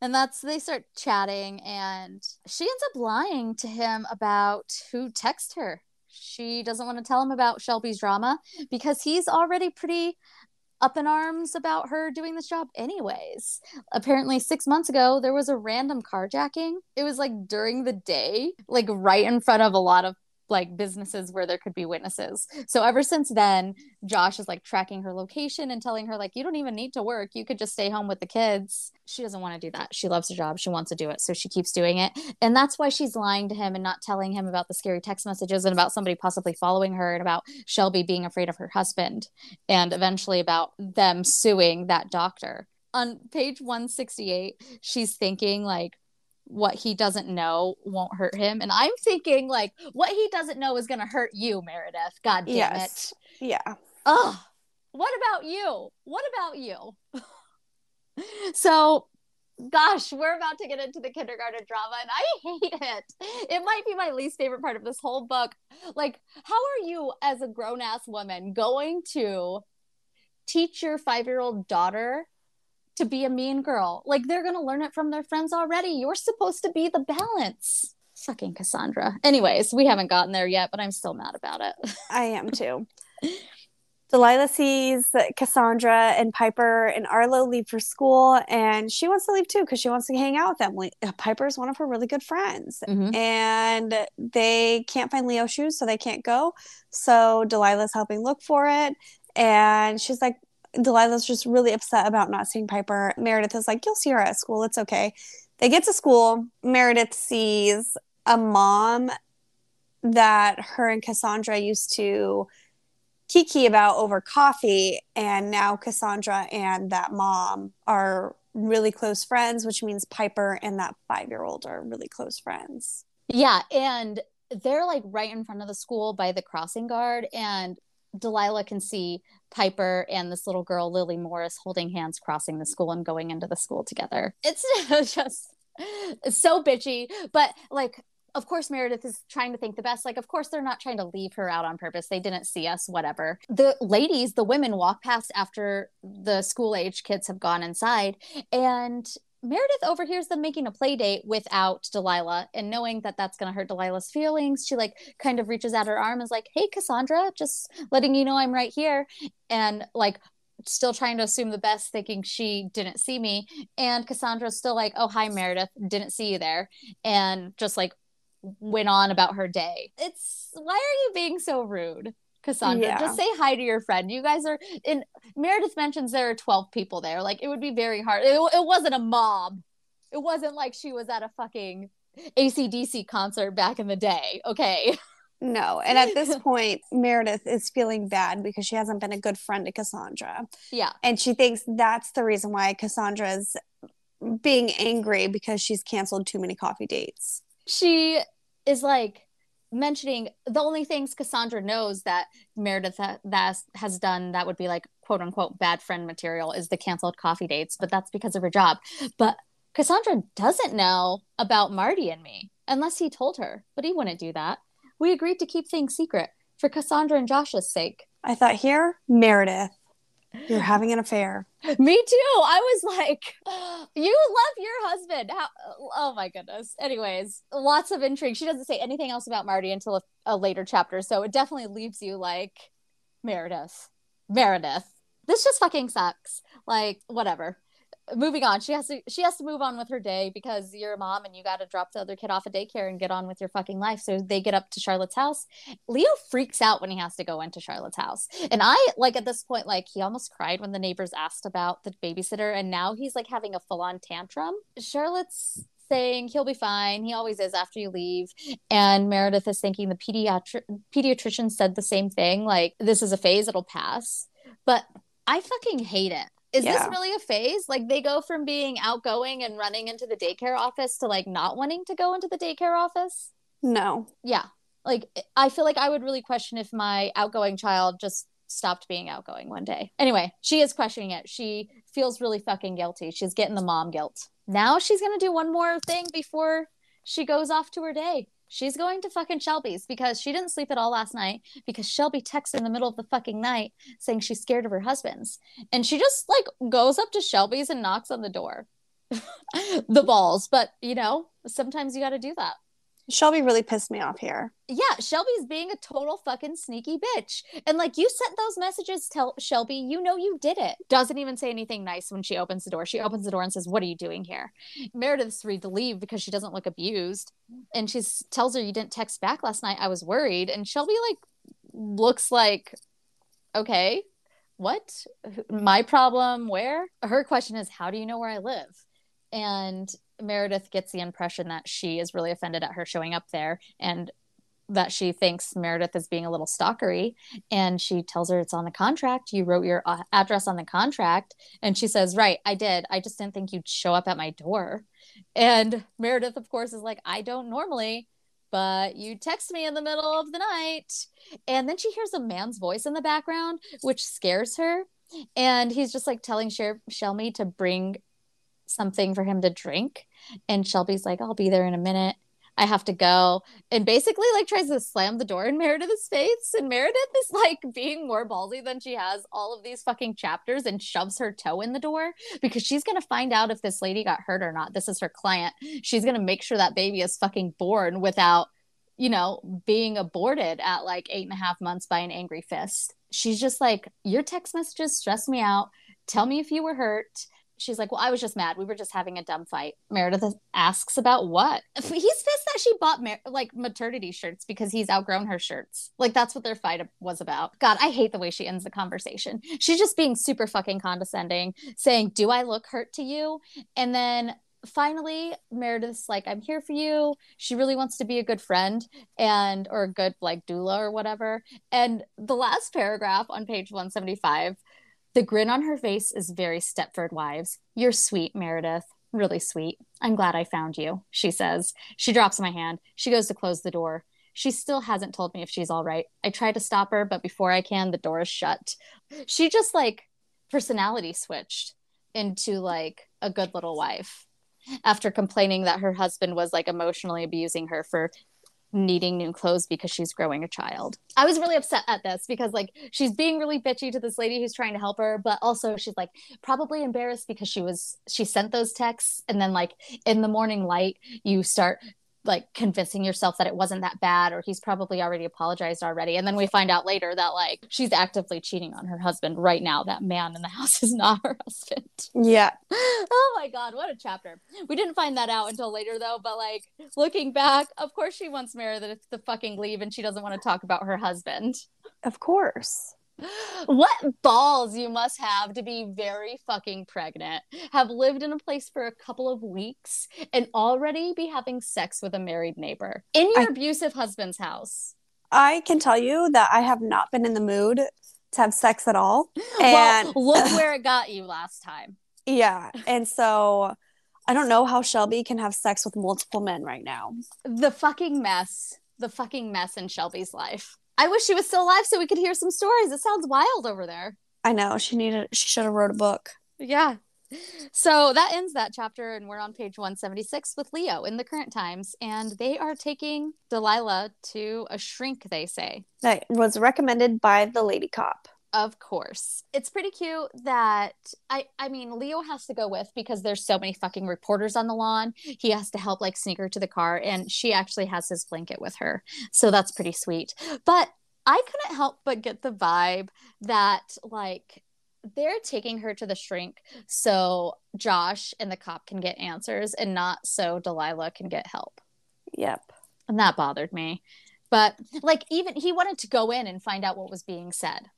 And that's they start chatting and she ends up lying to him about who texted her. She doesn't want to tell him about Shelby's drama because he's already pretty up in arms about her doing this job anyways. Apparently 6 months ago there was a random carjacking. It was like during the day, like right in front of a lot of like businesses where there could be witnesses. So ever since then, Josh is like tracking her location and telling her like you don't even need to work. You could just stay home with the kids. She doesn't want to do that. She loves her job. She wants to do it. So she keeps doing it. And that's why she's lying to him and not telling him about the scary text messages and about somebody possibly following her and about Shelby being afraid of her husband and eventually about them suing that doctor. On page 168, she's thinking like what he doesn't know won't hurt him. And I'm thinking like what he doesn't know is gonna hurt you, Meredith. God damn yes. it. Yeah. Oh, what about you? What about you? so gosh, we're about to get into the kindergarten drama and I hate it. It might be my least favorite part of this whole book. Like, how are you as a grown ass woman going to teach your five year old daughter to be a mean girl. Like they're going to learn it from their friends already. You're supposed to be the balance. Fucking Cassandra. Anyways, we haven't gotten there yet, but I'm still mad about it. I am too. Delilah sees Cassandra and Piper and Arlo leave for school, and she wants to leave too because she wants to hang out with them. Uh, Piper is one of her really good friends, mm-hmm. and they can't find Leo shoes, so they can't go. So Delilah's helping look for it, and she's like, Delilah's just really upset about not seeing Piper. Meredith is like, You'll see her at school. It's okay. They get to school. Meredith sees a mom that her and Cassandra used to kiki about over coffee. And now Cassandra and that mom are really close friends, which means Piper and that five year old are really close friends. Yeah. And they're like right in front of the school by the crossing guard. And Delilah can see Piper and this little girl, Lily Morris, holding hands, crossing the school and going into the school together. It's just so bitchy, but like, of course, Meredith is trying to think the best. Like, of course, they're not trying to leave her out on purpose. They didn't see us, whatever. The ladies, the women walk past after the school age kids have gone inside. And Meredith overhears them making a play date without Delilah, and knowing that that's going to hurt Delilah's feelings, she like kind of reaches out her arm, and is like, "Hey, Cassandra, just letting you know I'm right here," and like still trying to assume the best, thinking she didn't see me, and Cassandra's still like, "Oh, hi, Meredith, didn't see you there," and just like went on about her day. It's why are you being so rude? Cassandra. Yeah. Just say hi to your friend. You guys are in Meredith mentions there are 12 people there. Like it would be very hard. It, it wasn't a mob. It wasn't like she was at a fucking ACDC concert back in the day. Okay. No. And at this point, Meredith is feeling bad because she hasn't been a good friend to Cassandra. Yeah. And she thinks that's the reason why Cassandra's being angry because she's canceled too many coffee dates. She is like, mentioning the only things Cassandra knows that Meredith ha- has done that would be like quote unquote bad friend material is the canceled coffee dates, but that's because of her job. But Cassandra doesn't know about Marty and me unless he told her, but he wouldn't do that. We agreed to keep things secret for Cassandra and Josh's sake. I thought here, Meredith, you're having an affair. Me too. I was like, you love your husband. How, oh my goodness. Anyways, lots of intrigue. She doesn't say anything else about Marty until a, a later chapter. So it definitely leaves you like, Meredith. Meredith. This just fucking sucks. Like, whatever moving on. She has to she has to move on with her day because you're a mom and you got to drop the other kid off at daycare and get on with your fucking life. So they get up to charlotte's house. Leo freaks out when he has to go into charlotte's house. And i like at this point like he almost cried when the neighbors asked about the babysitter and now he's like having a full-on tantrum. Charlotte's saying he'll be fine. He always is after you leave. And meredith is thinking the pediatri- pediatrician said the same thing like this is a phase it'll pass. But i fucking hate it is yeah. this really a phase? Like they go from being outgoing and running into the daycare office to like not wanting to go into the daycare office? No. Yeah. Like I feel like I would really question if my outgoing child just stopped being outgoing one day. Anyway, she is questioning it. She feels really fucking guilty. She's getting the mom guilt. Now she's going to do one more thing before she goes off to her day. She's going to fucking Shelby's because she didn't sleep at all last night because Shelby texts in the middle of the fucking night saying she's scared of her husband's. And she just like goes up to Shelby's and knocks on the door. the balls, but you know, sometimes you got to do that. Shelby really pissed me off here. Yeah, Shelby's being a total fucking sneaky bitch. And like you sent those messages to Shelby, you know you did it. Doesn't even say anything nice when she opens the door. She opens the door and says, "What are you doing here?" Meredith's ready to leave because she doesn't look abused. And she tells her you didn't text back last night. I was worried. And Shelby like looks like okay, what? My problem where? Her question is, "How do you know where I live?" And Meredith gets the impression that she is really offended at her showing up there and that she thinks Meredith is being a little stalkery. And she tells her it's on the contract. You wrote your uh, address on the contract. And she says, Right, I did. I just didn't think you'd show up at my door. And Meredith, of course, is like, I don't normally, but you text me in the middle of the night. And then she hears a man's voice in the background, which scares her. And he's just like telling Sher- Shelby to bring something for him to drink. And Shelby's like, I'll be there in a minute. I have to go. And basically, like, tries to slam the door in Meredith's face. And Meredith is like being more ballsy than she has all of these fucking chapters and shoves her toe in the door because she's going to find out if this lady got hurt or not. This is her client. She's going to make sure that baby is fucking born without, you know, being aborted at like eight and a half months by an angry fist. She's just like, Your text messages stress me out. Tell me if you were hurt she's like, Well, I was just mad. We were just having a dumb fight. Meredith asks about what? He's pissed that she bought like maternity shirts because he's outgrown her shirts. Like, that's what their fight was about. God, I hate the way she ends the conversation. She's just being super fucking condescending, saying, Do I look hurt to you? And then finally meredith's like i'm here for you she really wants to be a good friend and or a good like doula or whatever and the last paragraph on page 175 the grin on her face is very Stepford Wives. You're sweet, Meredith. Really sweet. I'm glad I found you, she says. She drops my hand. She goes to close the door. She still hasn't told me if she's all right. I try to stop her, but before I can, the door is shut. She just like personality switched into like a good little wife after complaining that her husband was like emotionally abusing her for needing new clothes because she's growing a child. I was really upset at this because like she's being really bitchy to this lady who's trying to help her, but also she's like probably embarrassed because she was she sent those texts and then like in the morning light you start like convincing yourself that it wasn't that bad or he's probably already apologized already. And then we find out later that like she's actively cheating on her husband right now. That man in the house is not her husband. Yeah. Oh my god what a chapter. We didn't find that out until later though but like looking back of course she wants meredith to fucking leave and she doesn't want to talk about her husband. Of course what balls you must have to be very fucking pregnant, have lived in a place for a couple of weeks, and already be having sex with a married neighbor in your I, abusive husband's house. I can tell you that I have not been in the mood to have sex at all. And well, look where it got you last time. Yeah. And so I don't know how Shelby can have sex with multiple men right now. The fucking mess. The fucking mess in Shelby's life. I wish she was still alive so we could hear some stories. It sounds wild over there. I know. She needed she should have wrote a book. Yeah. So that ends that chapter, and we're on page 176 with Leo in the current times, and they are taking Delilah to a shrink, they say. That was recommended by the lady cop of course. It's pretty cute that i i mean leo has to go with because there's so many fucking reporters on the lawn. He has to help like sneak her to the car and she actually has his blanket with her. So that's pretty sweet. But i couldn't help but get the vibe that like they're taking her to the shrink so josh and the cop can get answers and not so delilah can get help. Yep. And that bothered me. But like even he wanted to go in and find out what was being said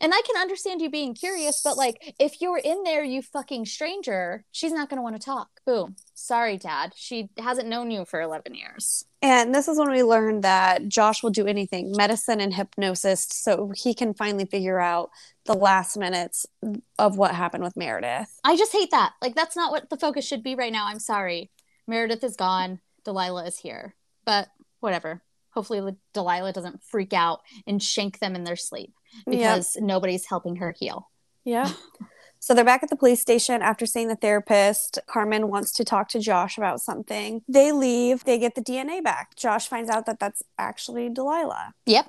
and I can understand you being curious, but like if you're in there, you fucking stranger, she's not going to want to talk. Boom. Sorry, dad. She hasn't known you for 11 years. And this is when we learned that Josh will do anything medicine and hypnosis so he can finally figure out the last minutes of what happened with Meredith. I just hate that. Like, that's not what the focus should be right now. I'm sorry. Meredith is gone. Delilah is here. But whatever. Hopefully, Delilah doesn't freak out and shank them in their sleep because yep. nobody's helping her heal. Yeah. So they're back at the police station after seeing the therapist. Carmen wants to talk to Josh about something. They leave, they get the DNA back. Josh finds out that that's actually Delilah. Yep.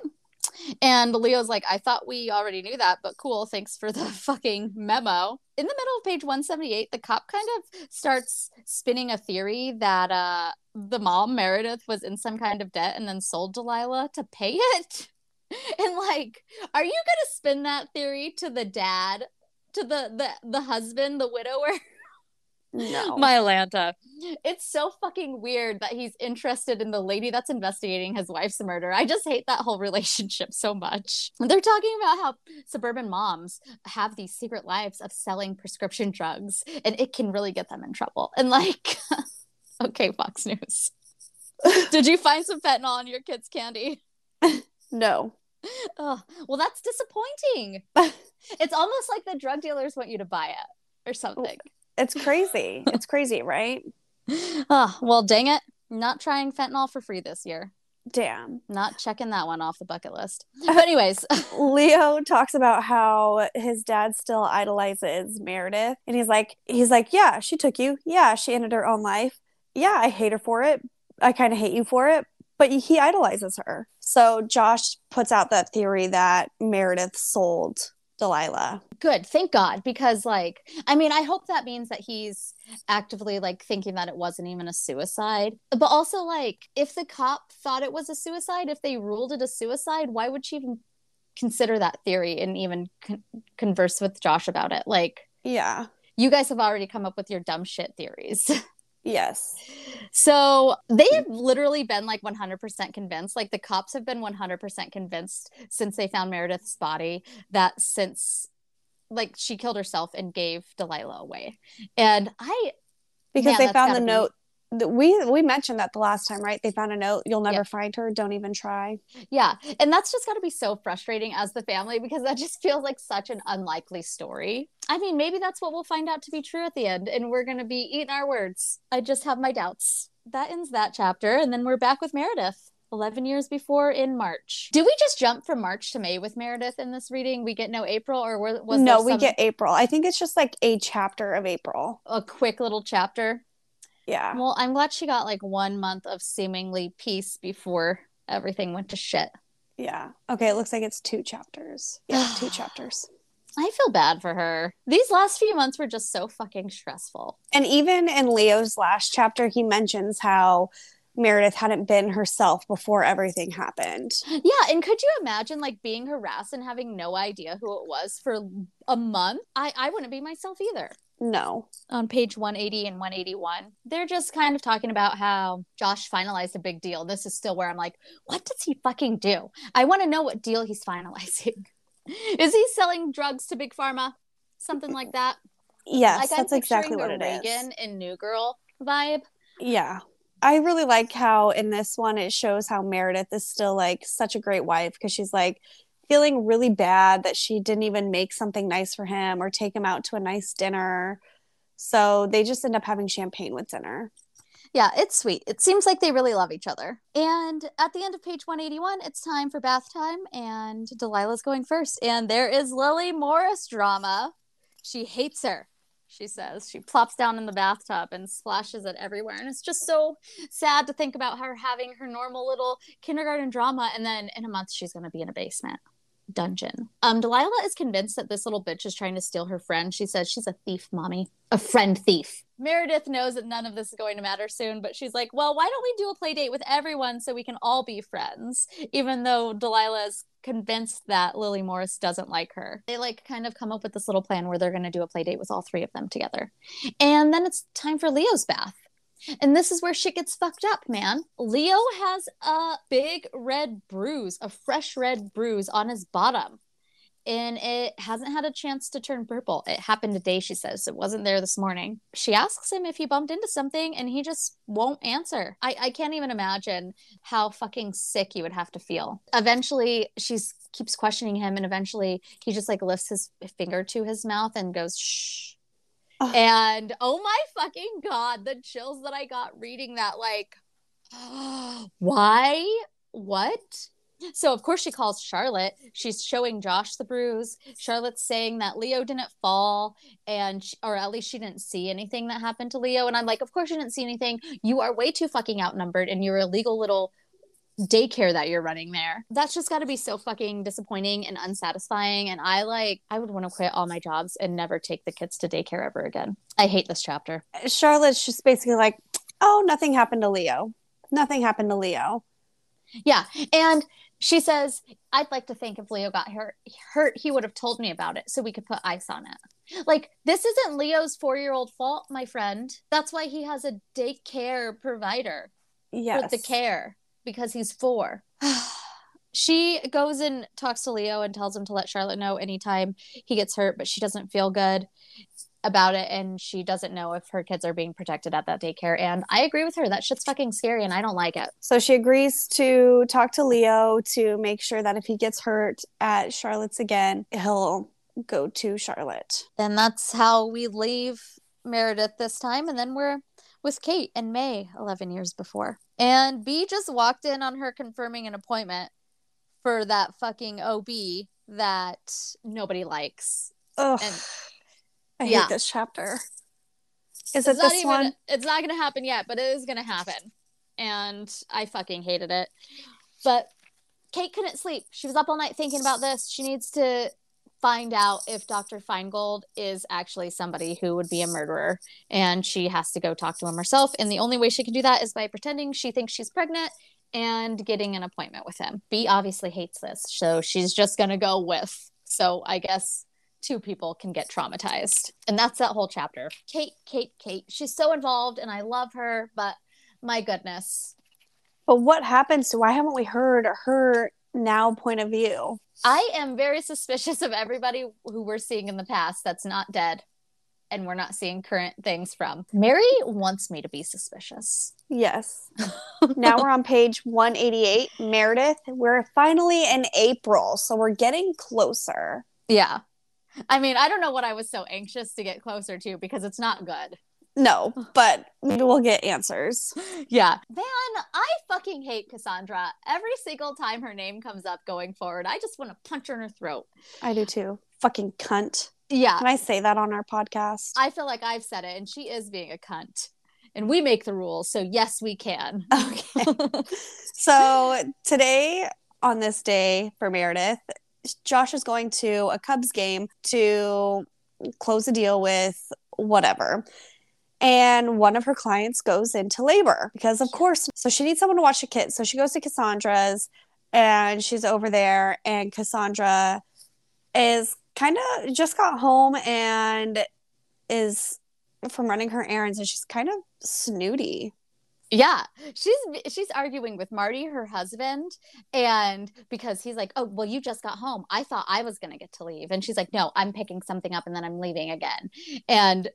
And Leo's like, I thought we already knew that, but cool. Thanks for the fucking memo. In the middle of page 178, the cop kind of starts spinning a theory that uh, the mom, Meredith, was in some kind of debt and then sold Delilah to pay it. And like, are you gonna spin that theory to the dad, to the the the husband, the widower? No. My Atlanta. It's so fucking weird that he's interested in the lady that's investigating his wife's murder. I just hate that whole relationship so much. They're talking about how suburban moms have these secret lives of selling prescription drugs and it can really get them in trouble. And like, okay, Fox News. Did you find some fentanyl in your kids' candy? no. Oh, well, that's disappointing. it's almost like the drug dealers want you to buy it or something. It's crazy. it's crazy, right? Oh, well, dang it. Not trying fentanyl for free this year. Damn. Not checking that one off the bucket list. But anyways, Leo talks about how his dad still idolizes Meredith. And he's like, he's like, yeah, she took you. Yeah, she ended her own life. Yeah, I hate her for it. I kind of hate you for it. But he idolizes her. So Josh puts out that theory that Meredith sold Delilah. good. Thank God. Because, like, I mean, I hope that means that he's actively, like, thinking that it wasn't even a suicide. But also, like, if the cop thought it was a suicide, if they ruled it a suicide, why would she even consider that theory and even con- converse with Josh about it? Like, Yeah. you guys have already come up with your dumb shit theories. Yes. So they have literally been like 100% convinced, like the cops have been 100% convinced since they found Meredith's body that since like she killed herself and gave Delilah away. And I, Because Man, they found the be- note. We we mentioned that the last time, right? They found a note. You'll never Yep. find her. Don't even try. yeah. And that's just got to be so frustrating as the family because that just feels like such an unlikely story. I mean, maybe that's what we'll find out to be true at the end and we're going to be eating our words. I just have my doubts. That ends that chapter. And then we're back with Meredith. 11 years before in March. Did we just jump from March to May with Meredith in this reading? We get no April, or was, no, there we get April. I think it's just like a chapter of April. a quick little chapter? Yeah. Well, I'm glad she got like one month of seemingly peace before everything went to shit. Yeah. Okay. It looks like it's two chapters. Yeah, two chapters. I feel bad for her. These last few months were just so fucking stressful. And even in Leo's last chapter, he mentions how Meredith hadn't been herself before everything happened. Yeah, and could you imagine like being harassed and having no idea who it was for a month? I I wouldn't be myself either. No. on page 180 and 181 they're just kind of talking about how josh finalized a big deal this is still where i'm like what does he fucking do i want to know what deal he's finalizing is he selling drugs to big pharma something like that Yes, like that's exactly what it is. reagan in new girl vibe Yeah. I really like how in this one it shows how Meredith is still like such a great wife because she's like feeling really bad that she didn't even make something nice for him or take him out to a nice dinner. So they just end up having champagne with dinner. yeah it's sweet. It seems like they really love each other. And at the end of page 181 it's time for bath time and delilah's going first. And there is lily morris drama. She hates her she says. She plops down in the bathtub and splashes it everywhere. And it's just so sad to think about her having her normal little kindergarten drama. And then in a month she's going to be in a basement dungeon. Um delilah is convinced that this little bitch is trying to steal her friend. She says she's a thief mommy. A friend thief. Meredith knows that none of this is going to matter soon but she's like well why don't we do a play date with everyone so we can all be friends? Even though delilah is convinced that lily morris doesn't like her. They like kind of come up with this little plan where they're going to do a play date with all three of them together. And then it's time for leo's bath and this is where shit gets fucked up, man. Leo has a big red bruise, a fresh red bruise on his bottom. And it hasn't had a chance to turn purple. It happened today, she says. It wasn't there this morning. She asks him if he bumped into something and he just won't answer. I, I can't even imagine how fucking sick you would have to feel. Eventually, she keeps questioning him, and eventually he just like lifts his finger to his mouth and goes, shh. And oh my fucking god, the chills that I got reading that, like, why? What? So of course she calls Charlotte. She's showing Josh the bruise. Charlotte's saying that Leo didn't fall and she, or at least she didn't see anything that happened to Leo and I'm like, "Of course you didn't see anything. You are way too fucking outnumbered and you're a legal little daycare that you're running there. That's just got to be so fucking disappointing and unsatisfying. And I like, I would want to quit all my jobs and never take the kids to daycare ever again. I hate this chapter. Charlotte's just basically like, oh, nothing happened to Leo. Nothing happened to Leo. Yeah. And she says, I'd like to think if Leo got hurt, hurt, he would have told me about it so we could put ice on it. Like, this isn't Leo's four year old fault, my friend. That's why he has a daycare provider Yes. with the care because he's four. she goes and talks to Leo and tells him to let Charlotte know anytime he gets hurt, but she doesn't feel good about it and she doesn't know if her kids are being protected at that daycare. And I agree with her. That shit's fucking scary and I don't like it. So she agrees to talk to Leo to make sure that if he gets hurt at Charlotte's again, he'll go to Charlotte. And that's how we leave Meredith this time. And then we're with Kate and May 11 years before. And B just walked in on her confirming an appointment for that fucking OB that nobody likes. Ugh. And I yeah. hate this chapter. Is it's it this even one? it's not gonna happen yet but it is gonna happen and i fucking hated it but kate couldn't sleep she was up all night thinking about this she needs to find out if dr feingold is actually somebody who would be a murderer and she has to go talk to him herself and the only way she can do that is by pretending she thinks she's pregnant and getting an appointment with him b obviously hates this so she's just gonna go with so i guess two people can get traumatized. And that's that whole chapter. Kate, Kate, Kate. She's so involved and I love her, but my goodness. But what happens to why haven't we heard her now point of view? I am very suspicious of everybody who we're seeing in the past that's not dead and we're not seeing current things from. Mary wants me to be suspicious. Yes. now we're on page 188. Meredith, we're finally in April, so we're getting closer. Yeah. I mean, I don't know what I was so anxious to get closer to because it's not good. No, but maybe we'll get answers. Yeah. Man, I fucking hate Cassandra. Every single time her name comes up going forward, I just want to punch her in her throat. I do too. Fucking cunt. Yeah. Can I say that on our podcast? I feel like I've said it, and she is being a cunt. And we make the rules, so yes, we can. Okay. so today, on this day for Meredith, Josh is going to a Cubs game to close a deal with whatever. And one of her clients goes into labor because, of course, so she needs someone to watch the kids. So she goes to Cassandra's and she's over there, and Cassandra is kind of just got home and is from running her errands and she's kind of snooty. Yeah, she's she's arguing with Marty, her husband, and because he's like, "Oh, well, you just got home. I thought I was gonna get to leave," and she's like, "No, I'm picking something up and then I'm leaving again." And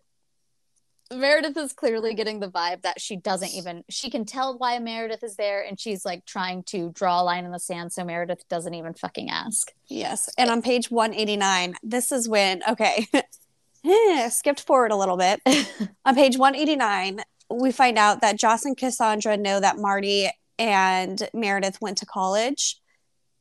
Meredith is clearly getting the vibe that she doesn't even she can tell why Meredith is there, and she's like trying to draw a line in the sand so Meredith doesn't even fucking ask. Yes. And on page 189, this is when, okay, skipped forward a little bit. on page 189, we find out that Josh and Cassandra know that Marty and Meredith went to college,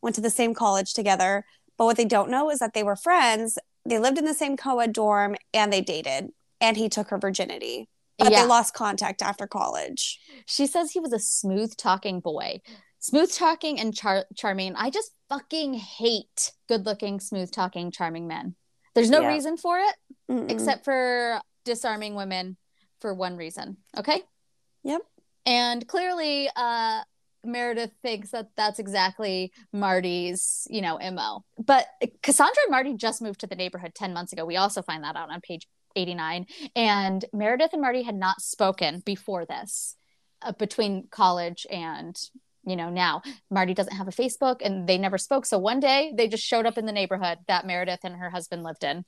went to the same college together. But what they don't know is that they were friends. They lived in the same co ed dorm and they dated, and he took her virginity. But Yeah. they lost contact after college. She says he was a smooth talking boy. Smooth talking and char- charming. I just fucking hate good looking, smooth talking, charming men. There's no Yeah. reason for it Mm-mm. except for disarming women for one reason. Okay. Yep. And clearly, uh, Meredith thinks that that's exactly Marty's, you know, MO. But Cassandra and Marty just moved to the neighborhood 10 months ago. We also find that out on page 89. And Meredith and Marty had not spoken before this uh, between college and, you know, now. Marty doesn't have a Facebook and they never spoke. So one day they just showed up in the neighborhood that Meredith and her husband lived in.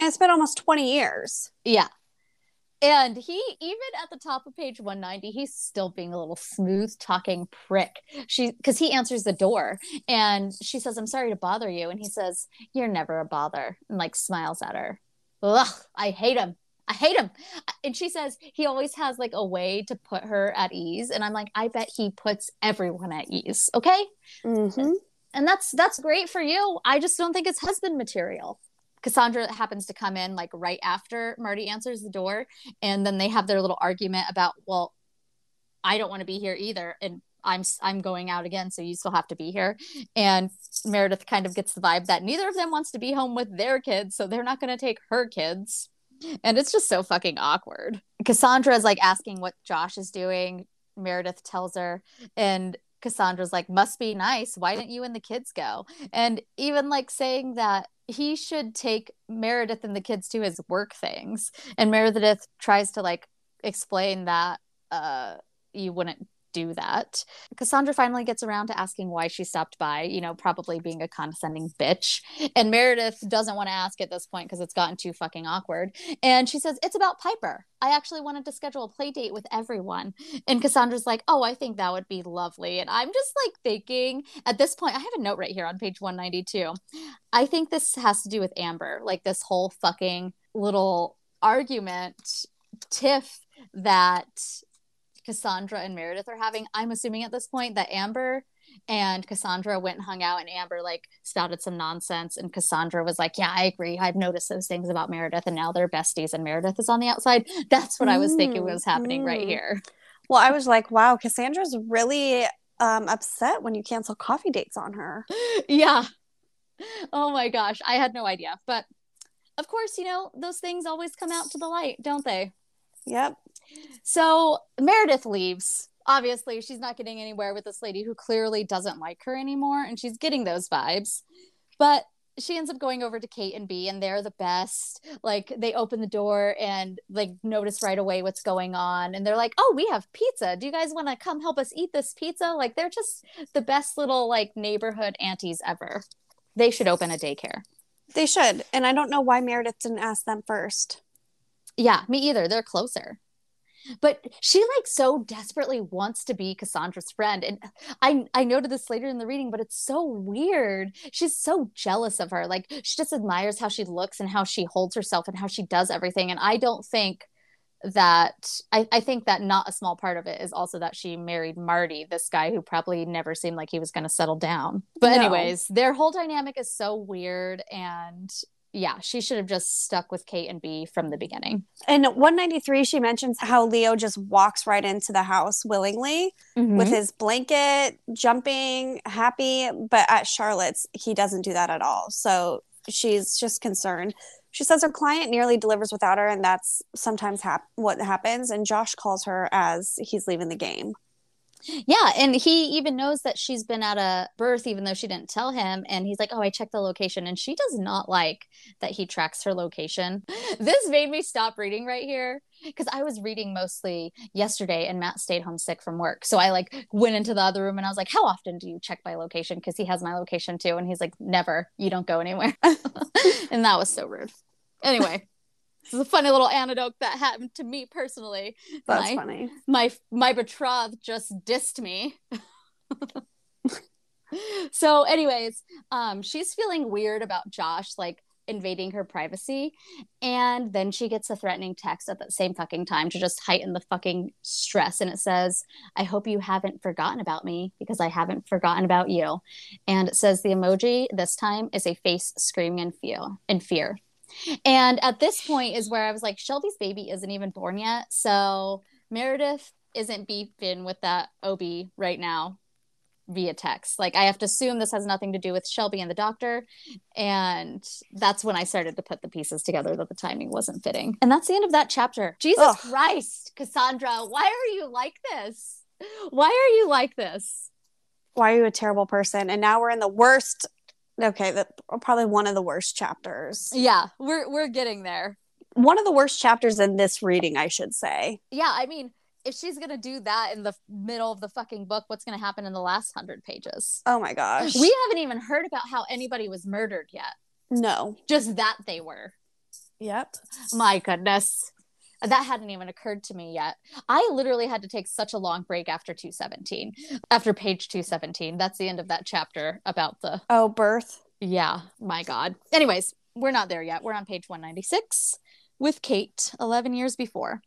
And it's been almost 20 years. Yeah. And he, even at the top of page 190, he's still being a little smooth talking prick. She, because he answers the door and she says, I'm sorry to bother you. And he says, You're never a bother, and like smiles at her. Ugh, I hate him. I hate him. And she says he always has like a way to put her at ease. And I'm like, I bet he puts everyone at ease. Okay. Mm-hmm. And that's that's great for you. I just don't think it's husband material. Cassandra happens to come in like right after Marty answers the door. And then they have their little argument about, well, I don't want to be here either. And I'm I'm going out again, so you still have to be here. And Meredith kind of gets the vibe that neither of them wants to be home with their kids, so they're not going to take her kids. And it's just so fucking awkward. Cassandra is like asking what Josh is doing. Meredith tells her, and Cassandra's like, must be nice. Why didn't you and the kids go? And even like saying that he should take Meredith and the kids to his work things. And Meredith tries to like explain that uh you wouldn't do that. Cassandra finally gets around to asking why she stopped by, you know, probably being a condescending bitch. And Meredith doesn't want to ask at this point because it's gotten too fucking awkward. And she says, It's about Piper. I actually wanted to schedule a play date with everyone. And Cassandra's like, Oh, I think that would be lovely. And I'm just like thinking at this point, I have a note right here on page 192. I think this has to do with Amber, like this whole fucking little argument tiff that Cassandra and Meredith are having. I'm assuming at this point that Amber and Cassandra went and hung out, and Amber like spouted some nonsense, and Cassandra was like, "Yeah, I agree. I've noticed those things about Meredith, and now they're besties, and Meredith is on the outside." That's what mm, I was thinking was happening mm. right here. Well, I was like, "Wow, Cassandra's really um, upset when you cancel coffee dates on her." yeah. Oh my gosh, I had no idea, but of course, you know those things always come out to the light, don't they? Yep. So Meredith leaves. Obviously, she's not getting anywhere with this lady who clearly doesn't like her anymore, and she's getting those vibes. But she ends up going over to Kate and Bea, and they're the best. Like they open the door and like notice right away what's going on, and they're like, "Oh, we have pizza. Do you guys want to come help us eat this pizza?" Like they're just the best little like neighborhood aunties ever. They should open a daycare. They should, and I don't know why Meredith didn't ask them first. Yeah, me either. They're closer but she like so desperately wants to be cassandra's friend and i i noted this later in the reading but it's so weird. She's so jealous of her. Like she just admires how she looks and how she holds herself and how she does everything and i don't think that I, I think that not a small part of it is also that she married marty this guy who probably never seemed like he was going to settle down. But no. anyways their whole dynamic is so weird and yeah, she should have just stuck with Kate and Bea from the beginning. In 193, she mentions how Leo just walks right into the house willingly mm-hmm. with his blanket, jumping, happy. But at Charlotte's, he doesn't do that at all. So she's just concerned. She says her client nearly delivers without her, and that's sometimes hap- what happens. And Josh calls her as he's leaving the game. Yeah, and he even knows that she's been at a birth, even though she didn't tell him. And he's like, "Oh, I checked the location," and she does not like that he tracks her location. This made me stop reading right here because I was reading mostly yesterday, and Matt stayed home sick from work. So I like went into the other room and I was like, "How often do you check my location?" Because he has my location too, and he's like, "Never. You don't go anywhere." and that was so rude. Anyway. This is a funny little anecdote that happened to me personally. That's my, funny. My my betrothed just dissed me. so, anyways, um, she's feeling weird about Josh like invading her privacy, and then she gets a threatening text at the same fucking time to just heighten the fucking stress. And it says, "I hope you haven't forgotten about me because I haven't forgotten about you." And it says the emoji this time is a face screaming in fear. In fear. And at this point is where I was like, Shelby's baby isn't even born yet. So Meredith isn't beefing with that OB right now via text. Like I have to assume this has nothing to do with Shelby and the doctor. And that's when I started to put the pieces together that the timing wasn't fitting. And that's the end of that chapter. Jesus Ugh. Christ, Cassandra, why are you like this? Why are you like this? Why are you a terrible person? And now we're in the worst okay that probably one of the worst chapters. Yeah we're we're getting there. One of the worst chapters in this reading i should say. Yeah i mean if she's gonna do that in the middle of the fucking book what's gonna happen in the last hundred pages? Oh my gosh. We haven't even heard about how anybody was murdered yet. No. Just that they were. Yep. My goodness that hadn't even occurred to me yet. I literally had to take such a long break after 217. After page 217. That's the end of that chapter about the Oh, birth. Yeah, my god. Anyways, we're not there yet. We're on page 196. with Kate 11 years before.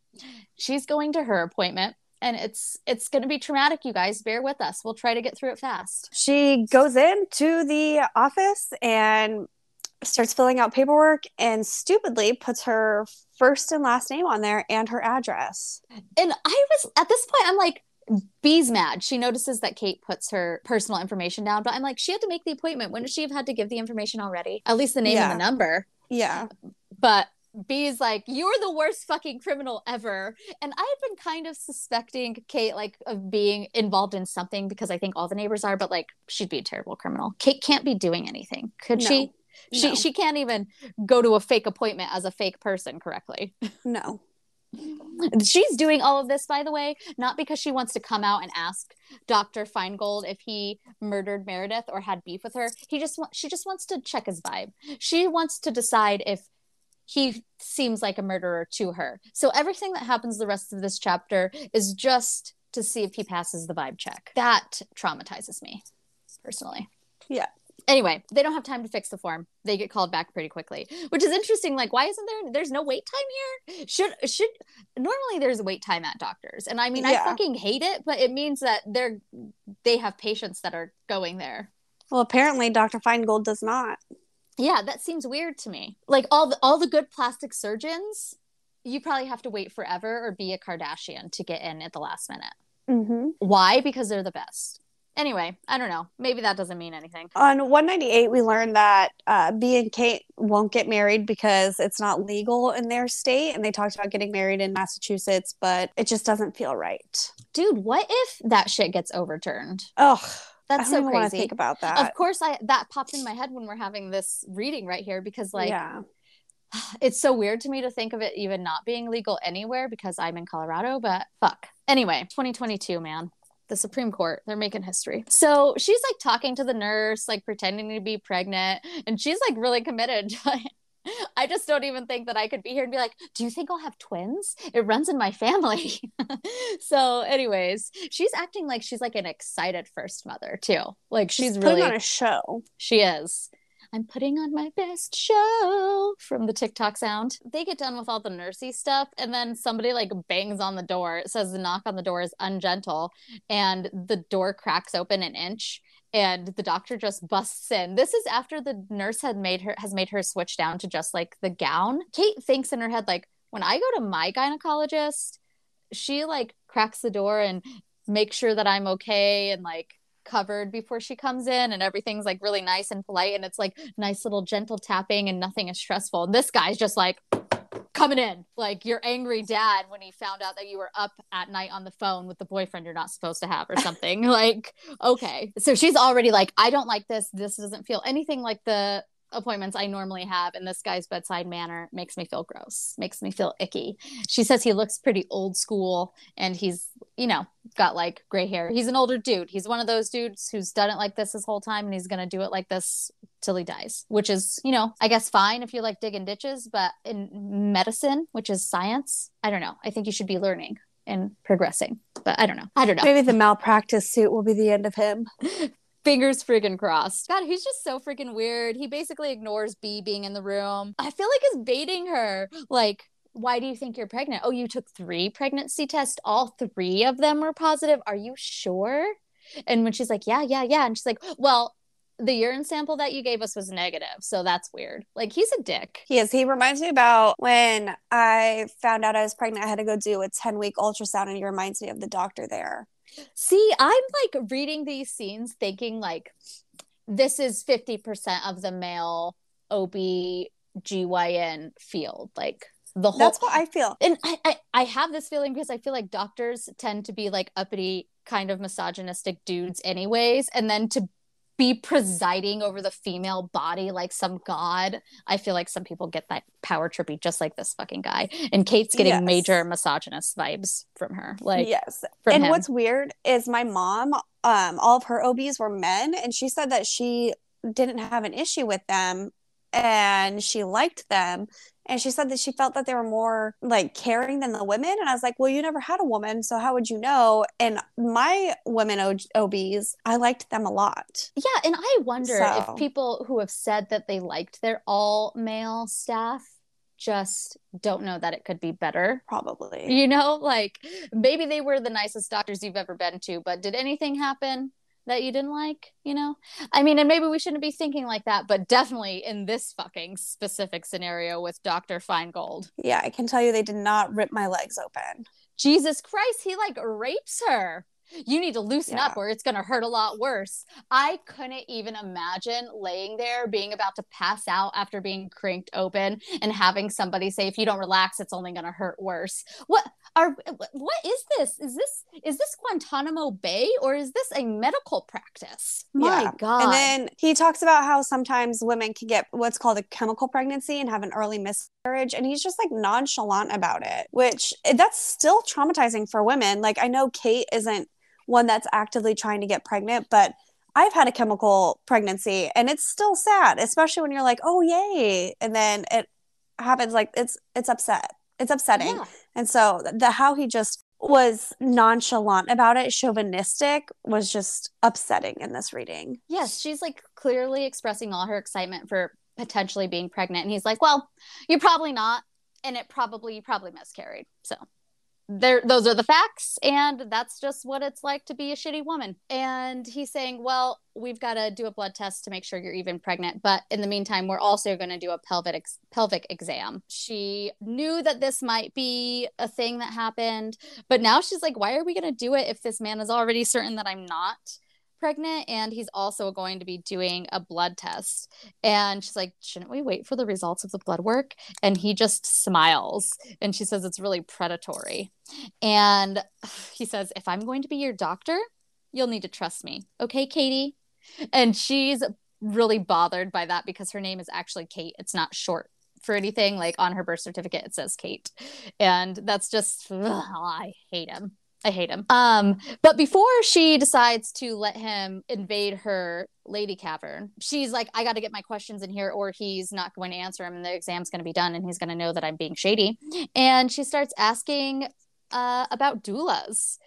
She's going to her appointment and it's it's going to be traumatic you guys bear with us we'll try to get through it fast she goes into the office and starts filling out paperwork and stupidly puts her first and last name on there and her address and i was at this point i'm like Bea's mad. She notices that Kate puts her personal information down, but I'm like, she had to make the appointment. Wouldn't she have had to give the information already? At least the name yeah. and the number. Yeah. But Bea is like, You're the worst fucking criminal ever. And I had been kind of suspecting Kate, like, of being involved in something because I think all the neighbors are, but like, she'd be a terrible criminal. Kate can't be doing anything. Could no. she? She no. she can't even go to a fake appointment as a fake person correctly. No. She's doing all of this, by the way, not because she wants to come out and ask Dr. Feingold if he murdered Meredith or had beef with her. He just she just wants to check his vibe. She wants to decide if he seems like a murderer to her. So everything that happens the rest of this chapter is just to see if he passes the vibe check. That traumatizes me personally. Yeah. Anyway, they don't have time to fix the form. They get called back pretty quickly, which is interesting. Like, why isn't there? There's no wait time here. Should should normally there's a wait time at doctors, and I mean, yeah. I fucking hate it, but it means that they're they have patients that are going there. Well, apparently, Dr. Feingold does not yeah that seems weird to me like all the all the good plastic surgeons you probably have to wait forever or be a kardashian to get in at the last minute mm-hmm. why because they're the best anyway i don't know maybe that doesn't mean anything on 198 we learned that uh, bea and kate won't get married because it's not legal in their state and they talked about getting married in massachusetts but it just doesn't feel right dude what if that shit gets overturned oh that's so crazy. think about that. Of course, I that popped in my head when we're having this reading right here because, like, yeah. it's so weird to me to think of it even not being legal anywhere because I'm in Colorado. But fuck. Anyway, 2022, man. The Supreme Court, they're making history. So she's like talking to the nurse, like pretending to be pregnant, and she's like really committed. I just don't even think that I could be here and be like, do you think I'll have twins? It runs in my family. so, anyways, she's acting like she's like an excited first mother too. Like she's, she's really on a show. She is. I'm putting on my best show from the TikTok sound. They get done with all the nursey stuff, and then somebody like bangs on the door. It says the knock on the door is ungentle, and the door cracks open an inch and the doctor just busts in. This is after the nurse had made her has made her switch down to just like the gown. Kate thinks in her head like when I go to my gynecologist, she like cracks the door and makes sure that I'm okay and like covered before she comes in and everything's like really nice and polite and it's like nice little gentle tapping and nothing is stressful. And this guy's just like coming in. Like your angry dad when he found out that you were up at night on the phone with the boyfriend you're not supposed to have or something. Like okay. So she's already like i don't like this. This doesn't feel anything like the appointments I normally have, and this guy's bedside manner makes me feel gross, makes me feel icky. She says he looks pretty old school and he's, you know, got like gray hair. He's an older dude. He's one of those dudes who's done it like this his whole time and he's going to do it like this till he dies, which is, you know, I guess fine if you like digging ditches, but in medicine, which is science, I don't know. I think you should be learning and progressing. But I don't know. I don't know. Maybe the malpractice suit will be the end of him. fingers freaking crossed. God, he's just so freaking weird. He basically ignores Bea being in the room. I feel like he's baiting her. Like, why do you think you're pregnant? Oh, you took three pregnancy tests. All three of them were positive. Are you sure? And when she's like, yeah, yeah, yeah. And she's like, well, the urine sample that you gave us was negative. So that's weird. Like he's a dick. He is. He reminds me about when I found out I was pregnant, I had to go do a 10 week ultrasound and he reminds me of the doctor there. See, I'm like reading these scenes thinking like this is 50% of the male OB/GYN field. Like the whole That's what I feel. And I, I, I have this feeling because I feel like doctors tend to be like uppity kind of misogynistic dudes anyways. And then to be presiding over the female body like some god. I feel like some people get that power trippy just like this fucking guy. And Kate's getting yes. major misogynist vibes from her. Like Yes. And him. what's weird is my mom, um, all of her OBs were men, and she said that she didn't have an issue with them and she liked them and she said that she felt that they were more like caring than the women and i was like well you never had a woman so how would you know and my women obs i liked them a lot yeah and i wonder so. if people who have said that they liked their all male staff just don't know that it could be better. Probably. You know, like maybe they were the nicest doctors you've ever been to, but did anything happen that you didn't like? You know, I mean, and maybe we shouldn't be thinking like that, but definitely in this fucking specific scenario with Dr. Feingold. Yeah, I can tell you they did not rip my legs open. Jesus Christ, he like rapes her you need to loosen yeah. up or it's going to hurt a lot worse. I couldn't even imagine laying there being about to pass out after being cranked open and having somebody say if you don't relax it's only going to hurt worse. What are what is this? Is this is this Guantanamo Bay or is this a medical practice? My yeah. god. And then he talks about how sometimes women can get what's called a chemical pregnancy and have an early miscarriage and he's just like nonchalant about it, which eh, that's still traumatizing for women. Like I know Kate isn't one that's actively trying to get pregnant, but I've had a chemical pregnancy and it's still sad, especially when you're like, "Oh, yay." And then it happens like it's it's upset. It's upsetting. Yeah. And so the how he just was nonchalant about it, chauvinistic, was just upsetting in this reading. Yes, she's like clearly expressing all her excitement for potentially being pregnant. And he's like, Well, you're probably not. And it probably, you probably miscarried. So there those are the facts and that's just what it's like to be a shitty woman. And he's saying well we've got to do a blood test to make sure you're even pregnant but in the meantime we're also going to do a pelvic ex- pelvic exam. She knew that this might be a thing that happened but now she's like why are we going to do it if this man is already certain that i'm not pregnant and he's also going to be doing a blood test. And she's like, Shouldn't we wait for the results of the blood work? And he just smiles and she says it's really predatory. And he says, If I'm going to be your doctor, you'll need to trust me. Okay, Katie? And she's really bothered by that because her name is actually Kate. It's not short for anything. Like on her birth certificate, it says Kate. And that's just, ugh, I hate him. I hate him. Um, but before she decides to let him invade her lady cavern, she's like, I got to get my questions in here, or he's not going to answer him, and the exam's going to be done, and he's going to know that I'm being shady. And she starts asking uh, about doulas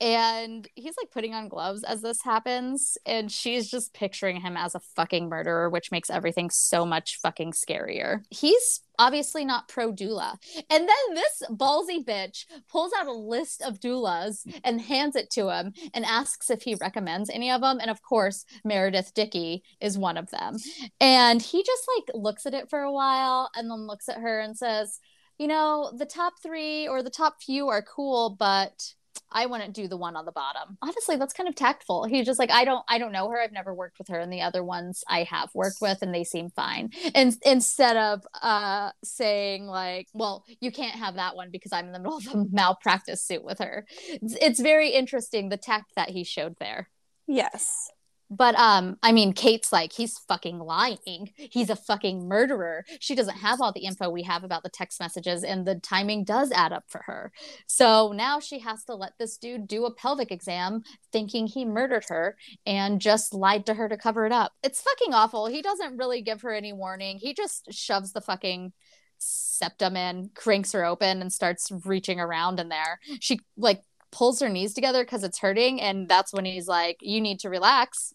and he's like putting on gloves as this happens and she's just picturing him as a fucking murderer which makes everything so much fucking scarier. He's obviously not pro doula. And then this ballsy bitch pulls out a list of doulas and hands it to him and asks if he recommends any of them and of course meredith dickey is one of them. And he just like looks at it for a while and then looks at her and says you know the top three or the top few are cool but I wouldn't do the one on the bottom. Honestly, that's kind of tactful. He's just like, I don't, I don't know her. I've never worked with her, and the other ones I have worked with, and they seem fine. And instead of uh, saying like, well, you can't have that one because I'm in the middle of a malpractice suit with her. It's, it's very interesting the tact that he showed there. Yes. But um, I mean, Kate's like, he's fucking lying. He's a fucking murderer. She doesn't have all the info we have about the text messages, and the timing does add up for her. So now she has to let this dude do a pelvic exam, thinking he murdered her and just lied to her to cover it up. It's fucking awful. He doesn't really give her any warning. He just shoves the fucking septum in, cranks her open, and starts reaching around in there. She like pulls her knees together because it's hurting, and that's when he's like, "You need to relax."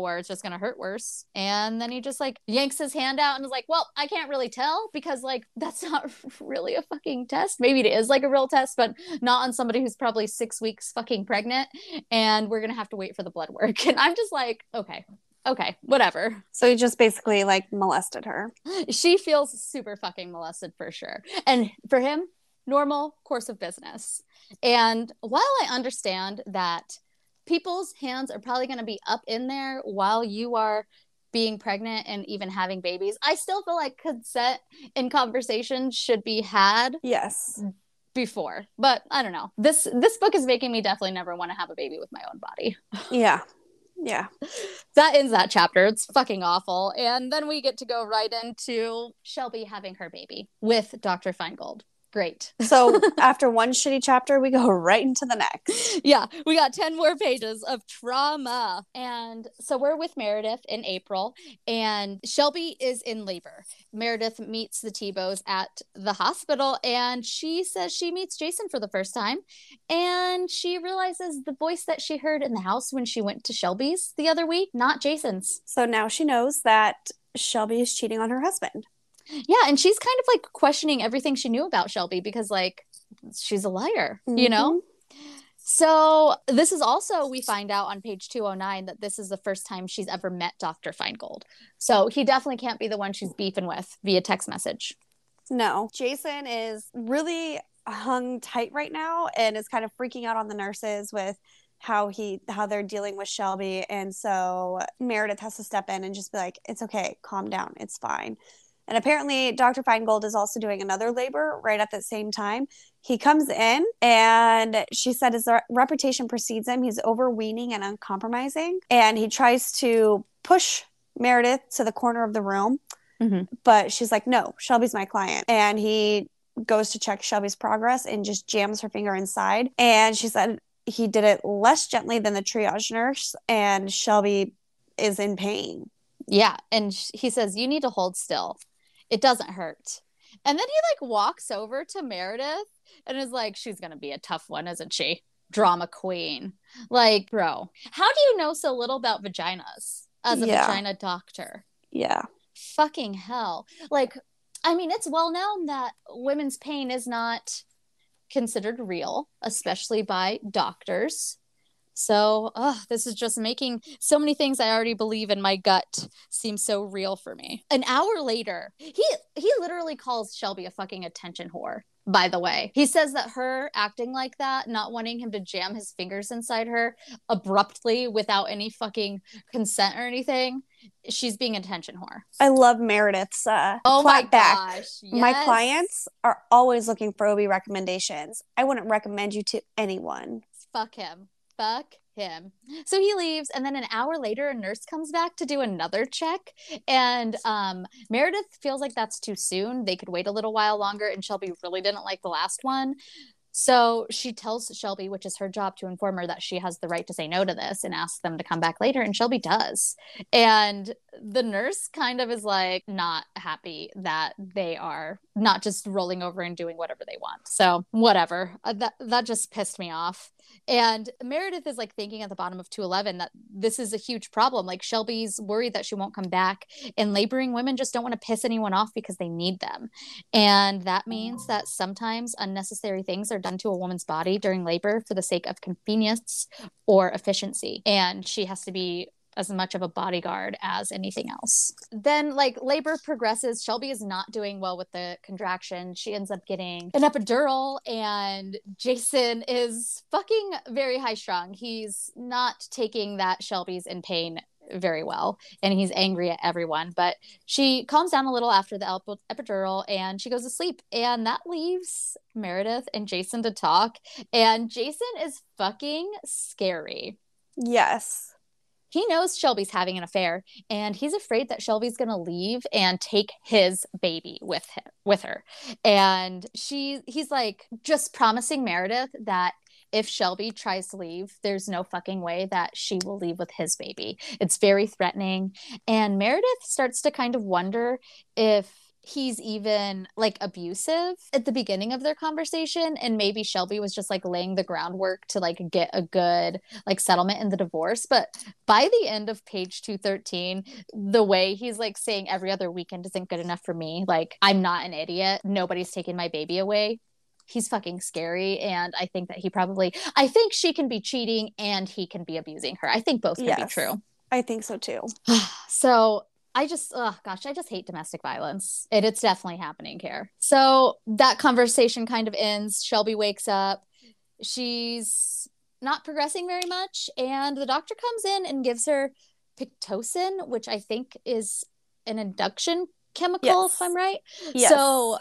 Or it's just going to hurt worse. And then he just like yanks his hand out and is like, well, I can't really tell because like that's not really a fucking test. Maybe it is like a real test, but not on somebody who's probably six weeks fucking pregnant. And we're going to have to wait for the blood work. And I'm just like, okay, okay, whatever. So he just basically like molested her. She feels super fucking molested for sure. And for him, normal course of business. And while I understand that people's hands are probably going to be up in there while you are being pregnant and even having babies. I still feel like consent in conversation should be had. Yes. Before, but I don't know. This this book is making me definitely never want to have a baby with my own body. Yeah. Yeah. That ends that chapter. It's fucking awful. And then we get to go right into Shelby having her baby with Dr. Feingold. Great. so after one shitty chapter, we go right into the next. Yeah, we got 10 more pages of trauma. And so we're with Meredith in April, and Shelby is in labor. Meredith meets the Tebows at the hospital, and she says she meets Jason for the first time. And she realizes the voice that she heard in the house when she went to Shelby's the other week, not Jason's. So now she knows that Shelby is cheating on her husband. Yeah, and she's kind of like questioning everything she knew about Shelby because like she's a liar, mm-hmm. you know? So this is also we find out on page 209 that this is the first time she's ever met Dr. Feingold. So he definitely can't be the one she's beefing with via text message. No. Jason is really hung tight right now and is kind of freaking out on the nurses with how he how they're dealing with Shelby and so Meredith has to step in and just be like it's okay calm down it's fine and apparently Dr. Feingold is also doing another labor right at the same time he comes in and she said his reputation precedes him he's overweening and uncompromising and he tries to push Meredith to the corner of the room mm-hmm. but she's like no Shelby's my client and he goes to check Shelby's progress and just jams her finger inside. And she said he did it less gently than the triage nurse, and Shelby is in pain. Yeah. And he says, You need to hold still. It doesn't hurt. And then he like walks over to Meredith and is like, She's going to be a tough one, isn't she? Drama queen. Like, bro, how do you know so little about vaginas as a yeah. vagina doctor? Yeah. Fucking hell. Like, I mean, it's well known that women's pain is not considered real, especially by doctors. So, oh, this is just making so many things I already believe in my gut seem so real for me. An hour later, he he literally calls Shelby a fucking attention whore. By the way, he says that her acting like that, not wanting him to jam his fingers inside her abruptly without any fucking consent or anything, she's being attention whore. I love Meredith's uh oh my gosh. Yes. My clients are always looking for OB recommendations. I wouldn't recommend you to anyone. Fuck him. Fuck him. So he leaves, and then an hour later, a nurse comes back to do another check. And um, Meredith feels like that's too soon. They could wait a little while longer, and Shelby really didn't like the last one. So she tells Shelby, which is her job to inform her that she has the right to say no to this and ask them to come back later. And Shelby does. And the nurse kind of is like not happy that they are not just rolling over and doing whatever they want. So whatever. Uh, that that just pissed me off. And Meredith is like thinking at the bottom of 211 that this is a huge problem. Like Shelby's worried that she won't come back, and laboring women just don't want to piss anyone off because they need them. And that means that sometimes unnecessary things are done to a woman's body during labor for the sake of convenience or efficiency. And she has to be as much of a bodyguard as anything else. Then, like, labor progresses. Shelby is not doing well with the contraction. She ends up getting an epidural, and Jason is fucking very high strung. He's not taking that Shelby's in pain very well and he's angry at everyone but she calms down a little after the epidural and she goes to sleep and that leaves meredith and jason to talk and jason is fucking scary yes he knows Shelby's having an affair and he's afraid that Shelby's going to leave and take his baby with him with her. And she he's like just promising Meredith that if Shelby tries to leave, there's no fucking way that she will leave with his baby. It's very threatening. And Meredith starts to kind of wonder if he's even like abusive at the beginning of their conversation and maybe Shelby was just like laying the groundwork to like get a good like settlement in the divorce but by the end of page 213 the way he's like saying every other weekend isn't good enough for me like I'm not an idiot nobody's taking my baby away he's fucking scary and I think that he probably I think she can be cheating and he can be abusing her. I think both can yes, be true. I think so too. So I just, oh gosh, I just hate domestic violence. It, it's definitely happening here. So that conversation kind of ends. Shelby wakes up. She's not progressing very much. And the doctor comes in and gives her Pitocin, which I think is an induction chemical, yes. if I'm right. Yes. So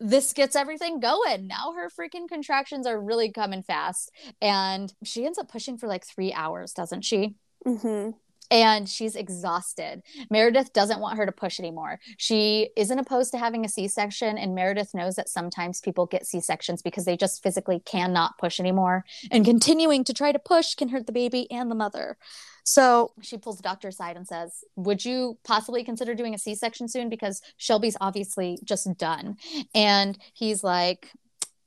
this gets everything going. Now her freaking contractions are really coming fast. And she ends up pushing for like three hours, doesn't she? Mm-hmm and she's exhausted. Meredith doesn't want her to push anymore. She isn't opposed to having a C section, and Meredith knows that sometimes people get C sections because they just physically cannot push anymore. And continuing to try to push can hurt the baby and the mother. So she pulls the doctor aside and says, Would you possibly consider doing a C section soon? Because Shelby's obviously just done. And he's like,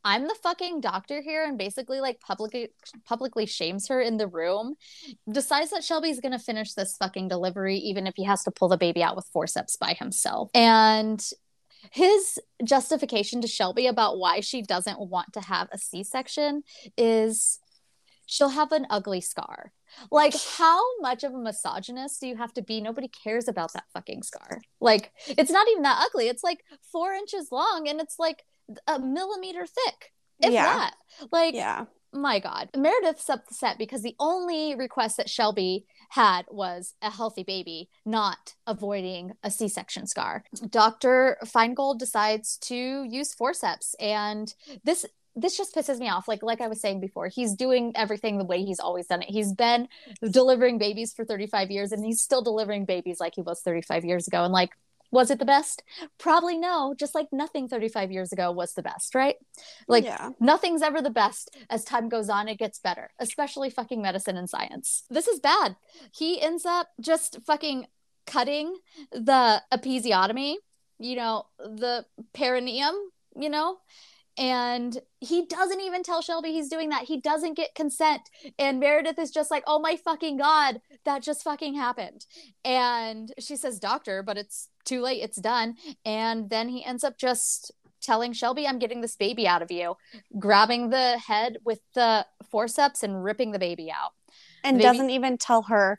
I'm the fucking doctor here and basically like publicly publicly shames her in the room, decides that Shelby's gonna finish this fucking delivery, even if he has to pull the baby out with forceps by himself. And his justification to Shelby about why she doesn't want to have a C section is she'll have an ugly scar. Like, how much of a misogynist do you have to be? Nobody cares about that fucking scar. Like, it's not even that ugly. It's like four inches long and it's like a millimeter thick, if yeah. that. Like, yeah my God. Meredith's upset because the only request that Shelby had was a healthy baby, not avoiding a C section scar. Dr. Feingold decides to use forceps. And this this just pisses me off like like i was saying before he's doing everything the way he's always done it he's been delivering babies for 35 years and he's still delivering babies like he was 35 years ago and like was it the best? Probably no, just like nothing 35 years ago was the best, right? Like yeah. nothing's ever the best. As time goes on, it gets better, especially fucking medicine and science. This is bad. He ends up just fucking cutting the episiotomy, you know, the perineum, you know, and he doesn't even tell Shelby he's doing that. He doesn't get consent. And Meredith is just like, oh my fucking God, that just fucking happened. And she says, doctor, but it's too late. It's done. And then he ends up just telling Shelby, I'm getting this baby out of you, grabbing the head with the forceps and ripping the baby out. And doesn't even tell her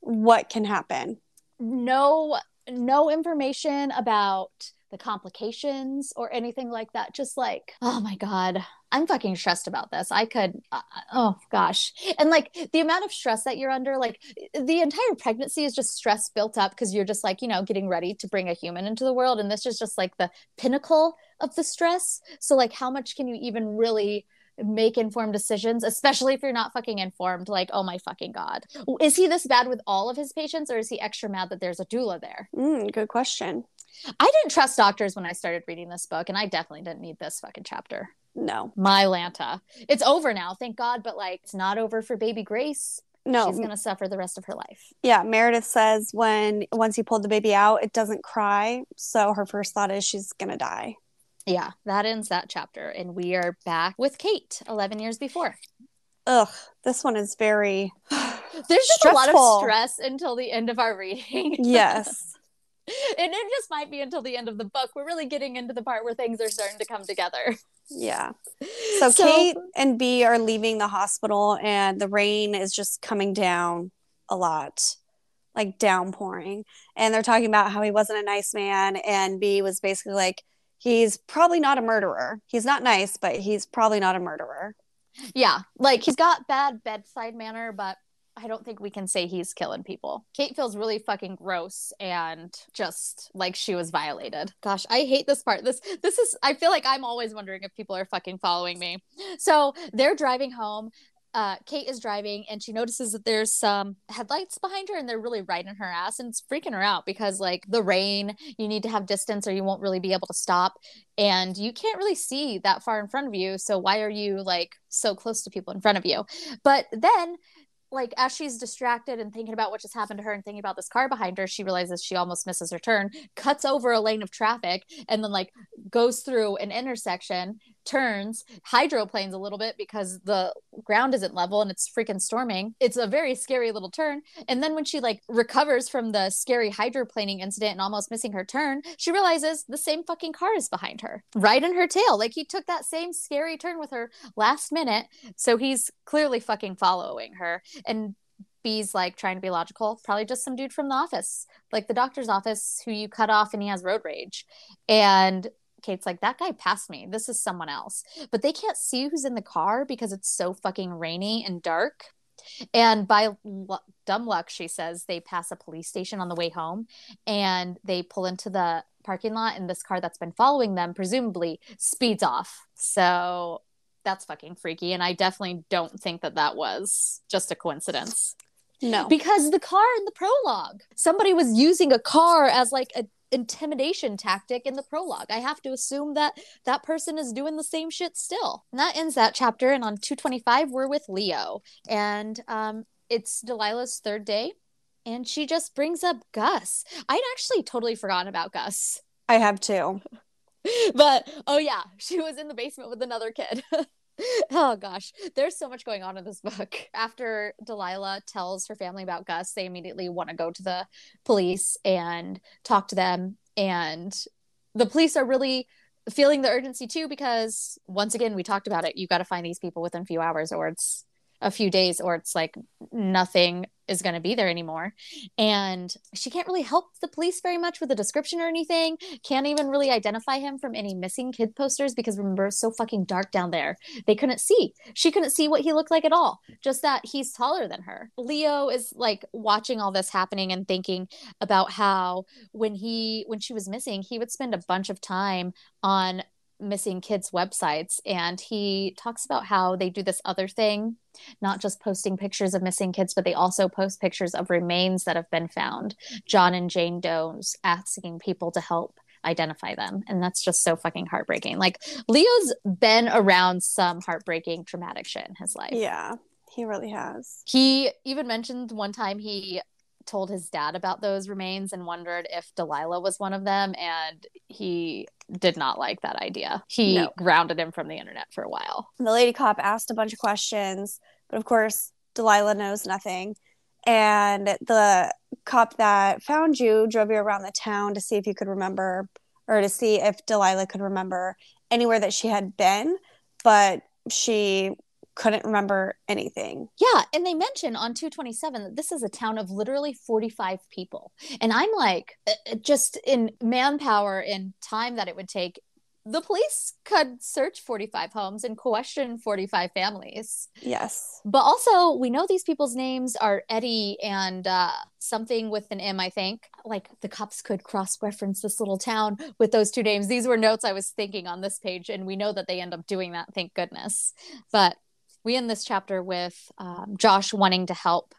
what can happen. No, no information about the complications or anything like that. Just like, oh my God, I'm fucking stressed about this. I could, uh, oh gosh. And like the amount of stress that you're under, like the entire pregnancy is just stress built up because you're just like, you know, getting ready to bring a human into the world. And this is just like the pinnacle of the stress. So, like, how much can you even really? make informed decisions, especially if you're not fucking informed. Like, oh my fucking God. Is he this bad with all of his patients or is he extra mad that there's a doula there? Mm, good question. I didn't trust doctors when I started reading this book, and I definitely didn't need this fucking chapter. No. My Lanta. It's over now, thank God, but like it's not over for baby Grace. No. She's gonna suffer the rest of her life. Yeah, Meredith says when once you pulled the baby out, it doesn't cry. So her first thought is she's gonna die. Yeah, that ends that chapter. And we are back with Kate 11 years before. Ugh, this one is very. There's just stressful. a lot of stress until the end of our reading. yes. and it just might be until the end of the book. We're really getting into the part where things are starting to come together. Yeah. So, so Kate and Bea are leaving the hospital, and the rain is just coming down a lot, like downpouring. And they're talking about how he wasn't a nice man, and Bea was basically like, he's probably not a murderer. He's not nice, but he's probably not a murderer. Yeah. Like he's got bad bedside manner, but I don't think we can say he's killing people. Kate feels really fucking gross and just like she was violated. Gosh, I hate this part. This this is I feel like I'm always wondering if people are fucking following me. So, they're driving home. Uh, Kate is driving and she notices that there's some headlights behind her and they're really right in her ass and it's freaking her out because like the rain, you need to have distance or you won't really be able to stop and you can't really see that far in front of you. So why are you like so close to people in front of you? But then like as she's distracted and thinking about what just happened to her and thinking about this car behind her she realizes she almost misses her turn cuts over a lane of traffic and then like goes through an intersection turns hydroplanes a little bit because the ground isn't level and it's freaking storming. It's a very scary little turn. And then when she like recovers from the scary hydroplaning incident and almost missing her turn she realizes the same fucking car is behind her right in her tail. Like he took that same scary turn with her last minute. So he's clearly fucking following her. And Bea's like trying to be logical, probably just some dude from the office, like the doctor's office who you cut off and he has road rage. And Kate's like, that guy passed me. This is someone else. But they can't see who's in the car because it's so fucking rainy and dark. And by l- dumb luck, she says they pass a police station on the way home and they pull into the parking lot, and this car that's been following them, presumably, speeds off. So that's fucking freaky. And I definitely don't think that that was just a coincidence. No. Because the car in the prologue, somebody was using a car as like a intimidation tactic in the prologue. I have to assume that that person is doing the same shit still. And that ends that chapter. And on 225, we're with Leo. And um, it's Delilah's third day. And she just brings up Gus. I'd actually totally forgotten about Gus. I have too. but oh, yeah, she was in the basement with another kid. oh gosh, there's so much going on in this book. After Delilah tells her family about Gus, they immediately want to go to the police and talk to them. And the police are really feeling the urgency too because once again we talked about it You've got to find these people within a few hours or it's a few days or it's like nothing is going to be there anymore. And she can't really help the police very much with a description or anything. Can't even really identify him from any missing kid posters because remember it's so fucking dark down there. They couldn't see. She couldn't see what he looked like at all. Just that he's taller than her. Leo is like watching all this happening and thinking about how when he when she was missing he would spend a bunch of time on missing kids websites and he talks about how they do this other thing not just posting pictures of missing kids but they also post pictures of remains that have been found. John and jane doe's asking people to help identify them and that's just so fucking heartbreaking. Like leo's been around some heartbreaking traumatic shit in his life. Yeah, he really has. he even mentioned one time he told his dad about those remains and wondered if Delilah was one of them and he did not like that idea. He No. grounded him from the internet for a while. The lady cop asked a bunch of questions, but of course, Delilah knows nothing. And the cop that found you drove you around the town to see if you could remember or to see if Delilah could remember anywhere that she had been, but she couldn't remember anything. Yeah, and they mention on 227 that this is a town of literally 45 people. And I'm like uh, uh, just in manpower and time that it would take the police could search 45 homes and question 45 families. Yes. But also, we know these people's names are Eddie and uh, something with an M, I think. Like the cops could cross reference this little town with those two names. These were notes I was thinking on this page, and we know that they end up doing that, thank goodness. But we end this chapter with um, Josh wanting to help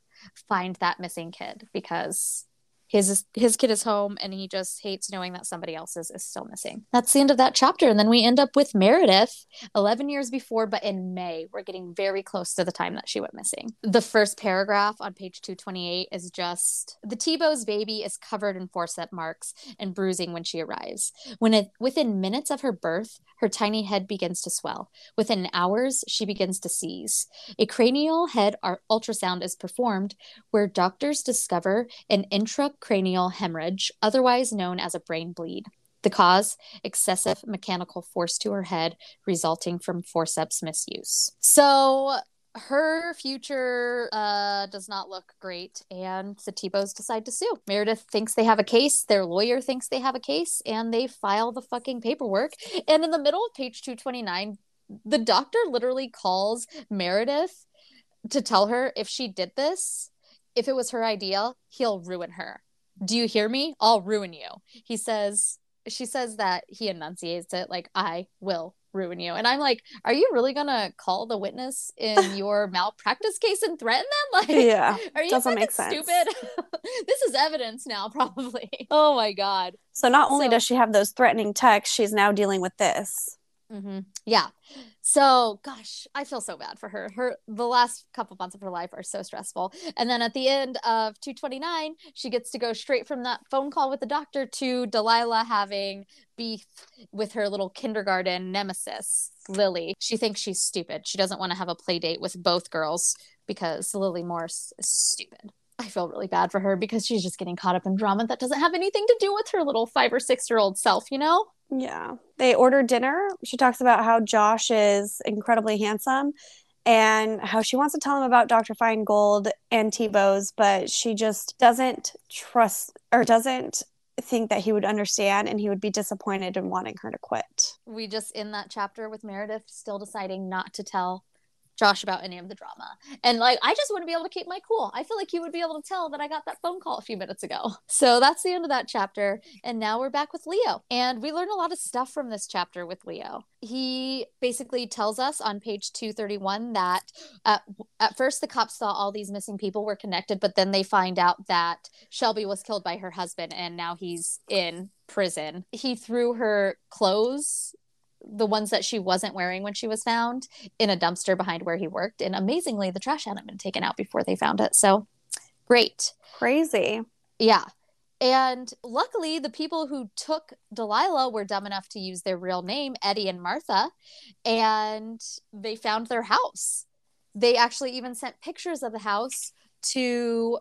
find that missing kid because his his kid is home and he just hates knowing that somebody else's is still missing. That's the end of that chapter and then we end up with Meredith 11 years before but in May. We're getting very close to the time that she went missing. The first paragraph on page 228 is just the Tebow's baby is covered in forceps marks and bruising when she arrives. When it, within minutes of her birth, her tiny head begins to swell. Within hours, she begins to seize. A cranial head ultrasound is performed where doctors discover an intracranial hemorrhage, otherwise known as a brain bleed. The cause excessive mechanical force to her head resulting from forceps misuse. So her future uh, does not look great, and the Tebows decide to sue. Meredith thinks they have a case, their lawyer thinks they have a case, and they file the fucking paperwork. And in the middle of page 229, the doctor literally calls Meredith to tell her if she did this, if it was her idea, he'll ruin her. Do you hear me? I'll ruin you. He says, she says that he enunciates it like, I will ruin you. And I'm like, are you really gonna call the witness in your malpractice case and threaten them? Like, Yeah. are you doesn't fucking make sense. stupid? this is evidence now, probably. Oh my god. So not only So- does she have those threatening texts, she's now dealing with this. Hmm Yeah. So, gosh, I feel so bad for her. Her the last couple months of her life are so stressful. And then at the end of 229, she gets to go straight from that phone call with the doctor to Delilah having beef with her little kindergarten nemesis, Lily. She thinks she's stupid. She doesn't want to have a play date with both girls because Lily Morse is stupid. I feel really bad for her because she's just getting caught up in drama that doesn't have anything to do with her little five or six year old self, you know? Yeah. They order dinner. She talks about how Josh is incredibly handsome and how she wants to tell him about Dr. Feingold and Tebow's, but she just doesn't trust or doesn't think that he would understand and he would be disappointed in wanting her to quit. we just in that chapter with Meredith still deciding not to tell Josh about any of the drama. And like I just want to be able to keep my cool. I feel like he would be able to tell that I got that phone call a few minutes ago. So that's the end of that chapter. And now we're back with Leo. And we learn a lot of stuff from this chapter with Leo. He basically tells us on page 231 that uh, at, at first the cops thought all these missing people were connected, but then they find out that Shelby was killed by her husband and now he's in prison. He threw her clothes the ones that she wasn't wearing when she was found in a dumpster behind where he worked. And amazingly, the trash hadn't been taken out before they found it. So great. Crazy. Yeah. And luckily, the people who took Delilah were dumb enough to use their real name, Eddie and Martha, and they found their house. They actually even sent pictures of the house to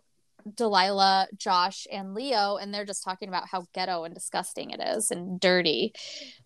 Delilah, Josh, and Leo, and they're just talking about how ghetto and disgusting it is and dirty.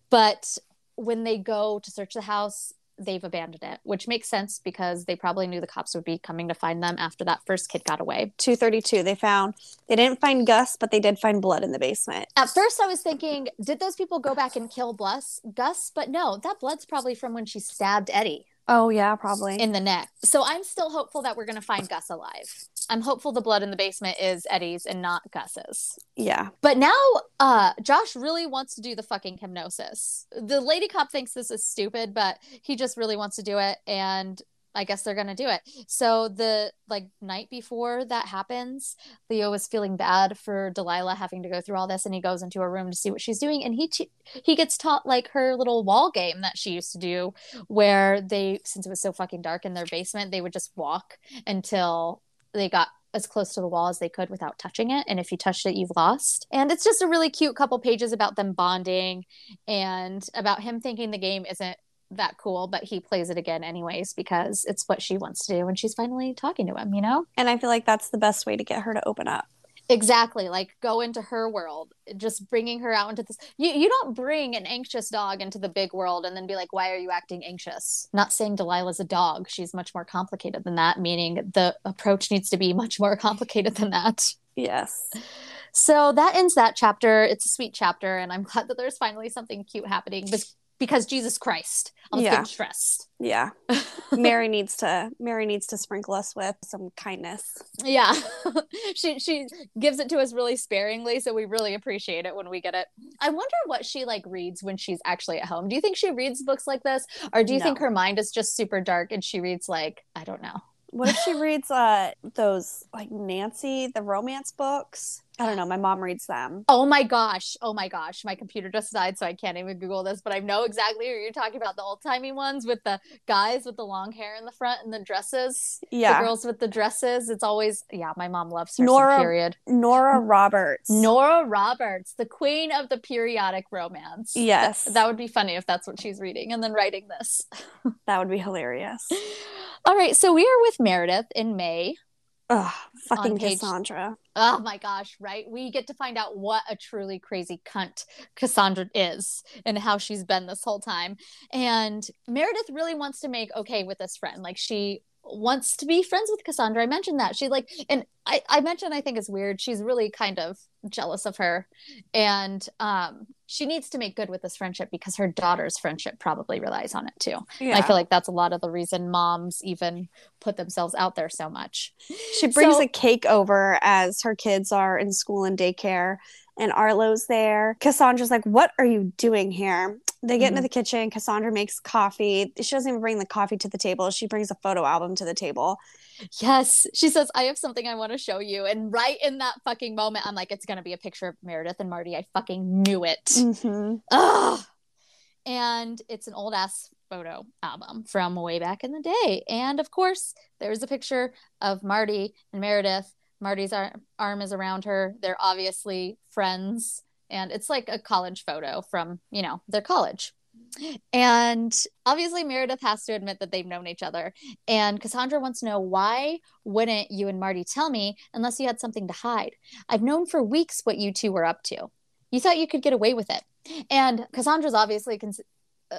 But when they go to search the house, they've abandoned it, which makes sense because they probably knew the cops would be coming to find them after that first kid got away. 232 they found they didn't find gus but they did find blood in the basement At first, I was thinking, did those people go back and kill Bless, Gus? But no, that blood's probably from when she stabbed Eddie oh yeah probably in the neck. So I'm still hopeful that we're going to find Gus alive. I'm hopeful the blood in the basement is Eddie's and not Gus's. yeah But now uh Josh really wants to do the fucking hypnosis. The lady cop thinks this is stupid, but he just really wants to do it and I guess they're going to do it. So the like night before that happens, Leo is feeling bad for Delilah having to go through all this and he goes into a room to see what she's doing and he t- he gets taught like her little wall game that she used to do where they since it was so fucking dark in their basement, they would just walk until they got as close to the wall as they could without touching it. And if you touched it, you've lost. And it's just a really cute couple pages about them bonding and about him thinking the game isn't that cool, but he plays it again anyways because it's what she wants to do. And she's finally talking to him, you know? and i feel like that's the best way to get her to open up Exactly. Like go into her world, just bringing her out into this. You, you don't bring an anxious dog into the big world and then be like, why are you acting anxious? Not saying Delilah's a dog. She's much more complicated than that, meaning the approach needs to be much more complicated than that. yes So that ends that chapter. It's a sweet chapter, and I'm glad that there's finally something cute happening because, Jesus Christ, I was Yeah. stressed. yeah mary needs to mary needs to sprinkle us with some kindness Yeah, she she gives it to us really sparingly, so we really appreciate it when we get it. I wonder what she like reads when she's actually at home. Do you think she reads books like this, or do you think her mind is just super dark and she reads like I don't know? what if she reads uh those like nancy the romance books i don't know my mom reads them Oh my gosh! Oh my gosh! My computer just died, so I can't even Google this. But I know exactly what you're talking about—the old timey ones with the guys with the long hair in the front and the dresses. yeah the girls with the dresses. It's always yeah. My mom loves her. Nora- period. nora mm. roberts Nora Roberts, the queen of the periodic romance. Yes. That, that would be funny if that's what she's reading and then writing this. that would be hilarious All right, so we are with Meredith in May. Ugh, fucking page- cassandra Oh my gosh, right? We get to find out what a truly crazy cunt Cassandra is and how she's been this whole time. And Meredith really wants to make okay with this friend. Like she wants to be friends with Cassandra. I mentioned that. She like and I, I mentioned I think it's weird. She's really kind of jealous of her. And um she needs to make good with this friendship because her daughter's friendship probably relies on it too. yeah I feel like that's a lot of the reason moms even put themselves out there so much. She brings So- a cake over as her kids are in school and daycare, and Arlo's there. Cassandra's like, What are you doing here? They get into Mhm. the kitchen. Cassandra makes coffee. She doesn't even bring the coffee to the table. She brings a photo album to the table. Yes. She says, I have something I want to show you. And right in that fucking moment, I'm like, it's going to be a picture of Meredith and Marty. I fucking knew it. Mm-hmm. Ugh. And it's an old ass photo album from way back in the day. And of course, there's a picture of Marty and Meredith. Marty's ar- arm is around her. They're obviously friends. And it's like a college photo from, you know, their college. And obviously, Meredith has to admit that they've known each other. And Cassandra wants to know why wouldn't you and Marty tell me unless you had something to hide? I've known for weeks what you two were up to. You thought you could get away with it. And Cassandra's obviously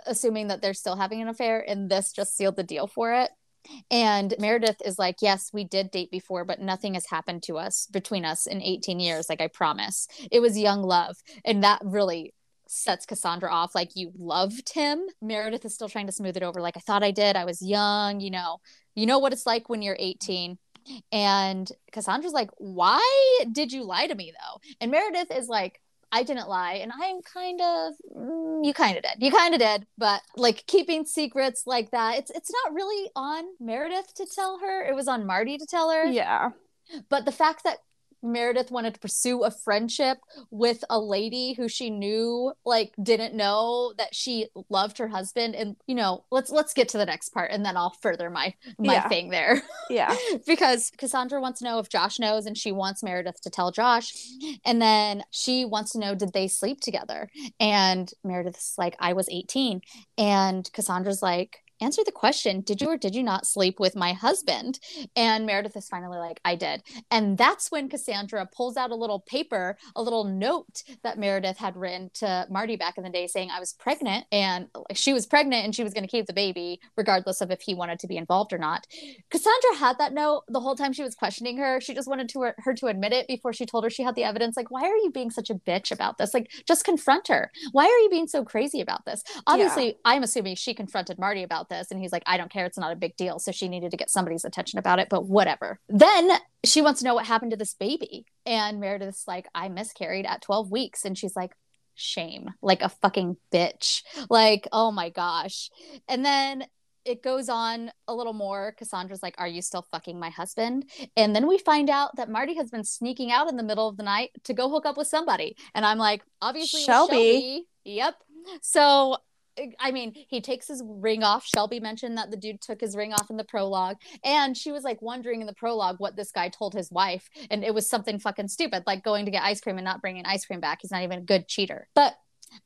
assuming that they're still having an affair, and this just sealed the deal for it. And Meredith is like, Yes, we did date before, but nothing has happened to us between us in 18 years. Like, I promise. It was young love. And that really sets Cassandra off. Like, you loved him. Meredith is still trying to smooth it over. Like, I thought I did. I was young. You know, you know what it's like when you're 18. And Cassandra's like, Why did you lie to me, though? And Meredith is like, I didn't lie, and I'm kind of mm, you kind of did. You kind of did, but like keeping secrets like that, it's it's not really on Meredith to tell her. It was on Marty to tell her. Yeah. But the fact that Meredith wanted to pursue a friendship with a lady who she knew like didn't know that she loved her husband and you know let's let's get to the next part and then I'll further my my Yeah. thing there Yeah. because Cassandra wants to know if Josh knows and she wants Meredith to tell Josh. And then she wants to know did they sleep together? And Meredith's like, I was 18. And Cassandra's like, answer the question did you or did you not sleep with my husband? And meredith is finally like i did. And that's when cassandra pulls out a little paper a little note that meredith had written to marty back in the day saying i was pregnant and she was pregnant and she was going to keep the baby regardless of if he wanted to be involved or not. Cassandra had that note the whole time she was questioning her. She just wanted to her, to admit it before she told her she had the evidence like why are you being such a bitch about this? Like just confront her. Why are you being so crazy about this? Obviously yeah. i'm assuming she confronted marty about this and he's like i don't care it's not a big deal so she needed to get somebody's attention about it but whatever then she wants to know what happened to this baby and meredith's like i miscarried at 12 weeks and she's like shame like a fucking bitch like oh my gosh and then it goes on a little more. Cassandra's like, Are you still fucking my husband? And then we find out that Marty has been sneaking out in the middle of the night to go hook up with somebody. And I'm like, Obviously, Shelby. Shelby. Yep. So I mean, he takes his ring off. Shelby mentioned that the dude took his ring off in the prologue. And she was like wondering in the prologue what this guy told his wife. And it was something fucking stupid, like going to get ice cream and not bringing ice cream back. He's not even a good cheater. But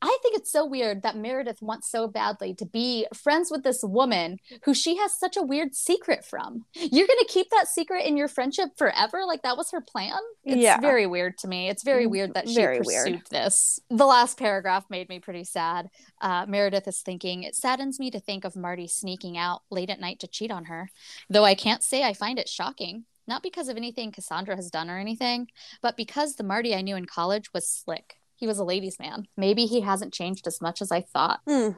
I think it's so weird that Meredith wants so badly to be friends with this woman who she has such a weird secret from. You're going to keep that secret in your friendship forever? Like that was her plan? It's yeah. very weird to me. It's very weird that she very pursued weird. this. The last paragraph made me pretty sad. Uh, Meredith is thinking, It saddens me to think of Marty sneaking out late at night to cheat on her, though I can't say I find it shocking. Not because of anything Cassandra has done or anything, but because the Marty I knew in college was slick he was a ladies' man. Maybe he hasn't changed as much as I thought. Mm.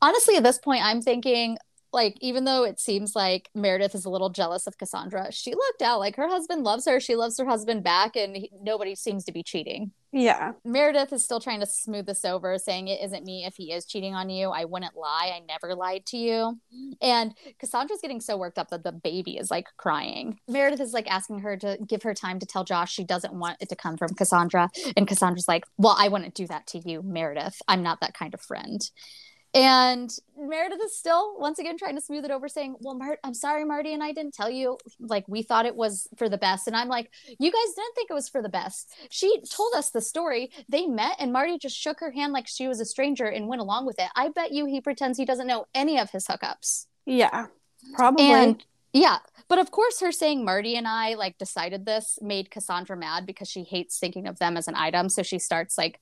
Honestly, at this point, I'm thinking, like, even though it seems like Meredith is a little jealous of Cassandra, she looked out like her husband loves her. She loves her husband back, and he, nobody seems to be cheating. Yeah. Meredith is still trying to smooth this over, saying it isn't me if he is cheating on you. I wouldn't lie. I never lied to you. And Cassandra's getting so worked up that the baby is like crying. Meredith is like asking her to give her time to tell Josh she doesn't want it to come from Cassandra. And Cassandra's like, Well, I wouldn't do that to you, Meredith. I'm not that kind of friend. And Meredith is still once again trying to smooth it over, saying, Well, Mart, I'm sorry, Marty, and I didn't tell you. Like, we thought it was for the best. And I'm like, You guys didn't think it was for the best. She told us the story. They met, and Marty just shook her hand like she was a stranger and went along with it. I bet you he pretends he doesn't know any of his hookups. Yeah, probably. And yeah. But of course, her saying Marty and I like decided this made Cassandra mad because she hates thinking of them as an item. So she starts like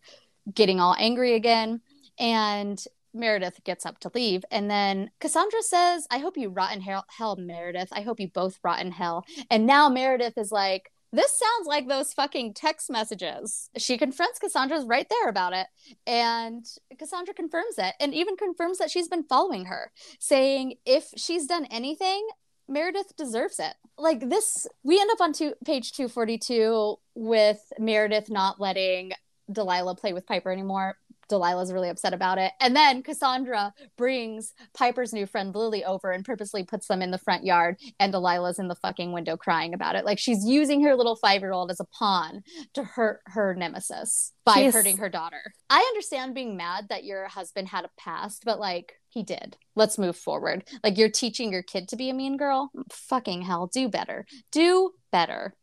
getting all angry again. And Meredith gets up to leave. And then Cassandra says, I hope you rot in hell, hell, Meredith. I hope you both rot in hell. And now Meredith is like, this sounds like those fucking text messages. She confronts Cassandra's right there about it. And Cassandra confirms it and even confirms that she's been following her, saying if she's done anything, Meredith deserves it. Like this, we end up on two, page 242 with Meredith not letting Delilah play with Piper anymore. Delilah's really upset about it. And then Cassandra brings Piper's new friend Lily over and purposely puts them in the front yard. And Delilah's in the fucking window crying about it. Like she's using her little five year old as a pawn to hurt her nemesis by hurting her daughter. I understand being mad that your husband had a past, but like, he did. Let's move forward. Like you're teaching your kid to be a mean girl. Fucking hell, do better. Do better.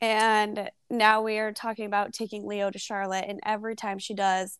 And now we are talking about taking Leo to Charlotte, and every time she does,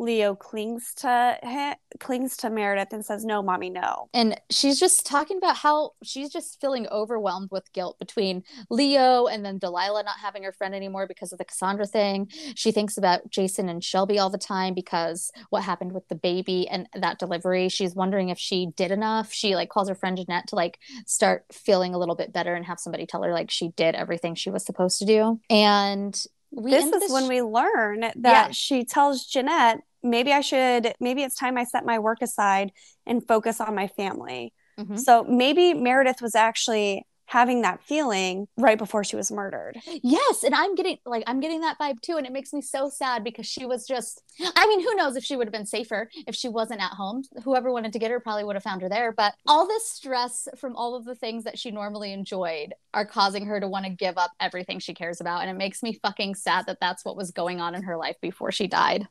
Leo clings to him, clings to Meredith and says, "No, mommy, no." And she's just talking about how she's just feeling overwhelmed with guilt between Leo and then Delilah not having her friend anymore because of the Cassandra thing. She thinks about Jason and Shelby all the time because what happened with the baby and that delivery. She's wondering if she did enough. She like calls her friend Jeanette to like start feeling a little bit better and have somebody tell her like she did everything she was supposed to do. And we this is this when we learn that yeah. she tells Jeanette maybe I should, maybe it's time I set my work aside and focus on my family. Mm-hmm. So maybe Meredith was actually having that feeling right before she was murdered. Yes, and I'm getting like I'm getting that vibe too and it makes me so sad because she was just I mean, who knows if she would have been safer if she wasn't at home. Whoever wanted to get her probably would have found her there, but all this stress from all of the things that she normally enjoyed are causing her to want to give up everything she cares about and it makes me fucking sad that that's what was going on in her life before she died.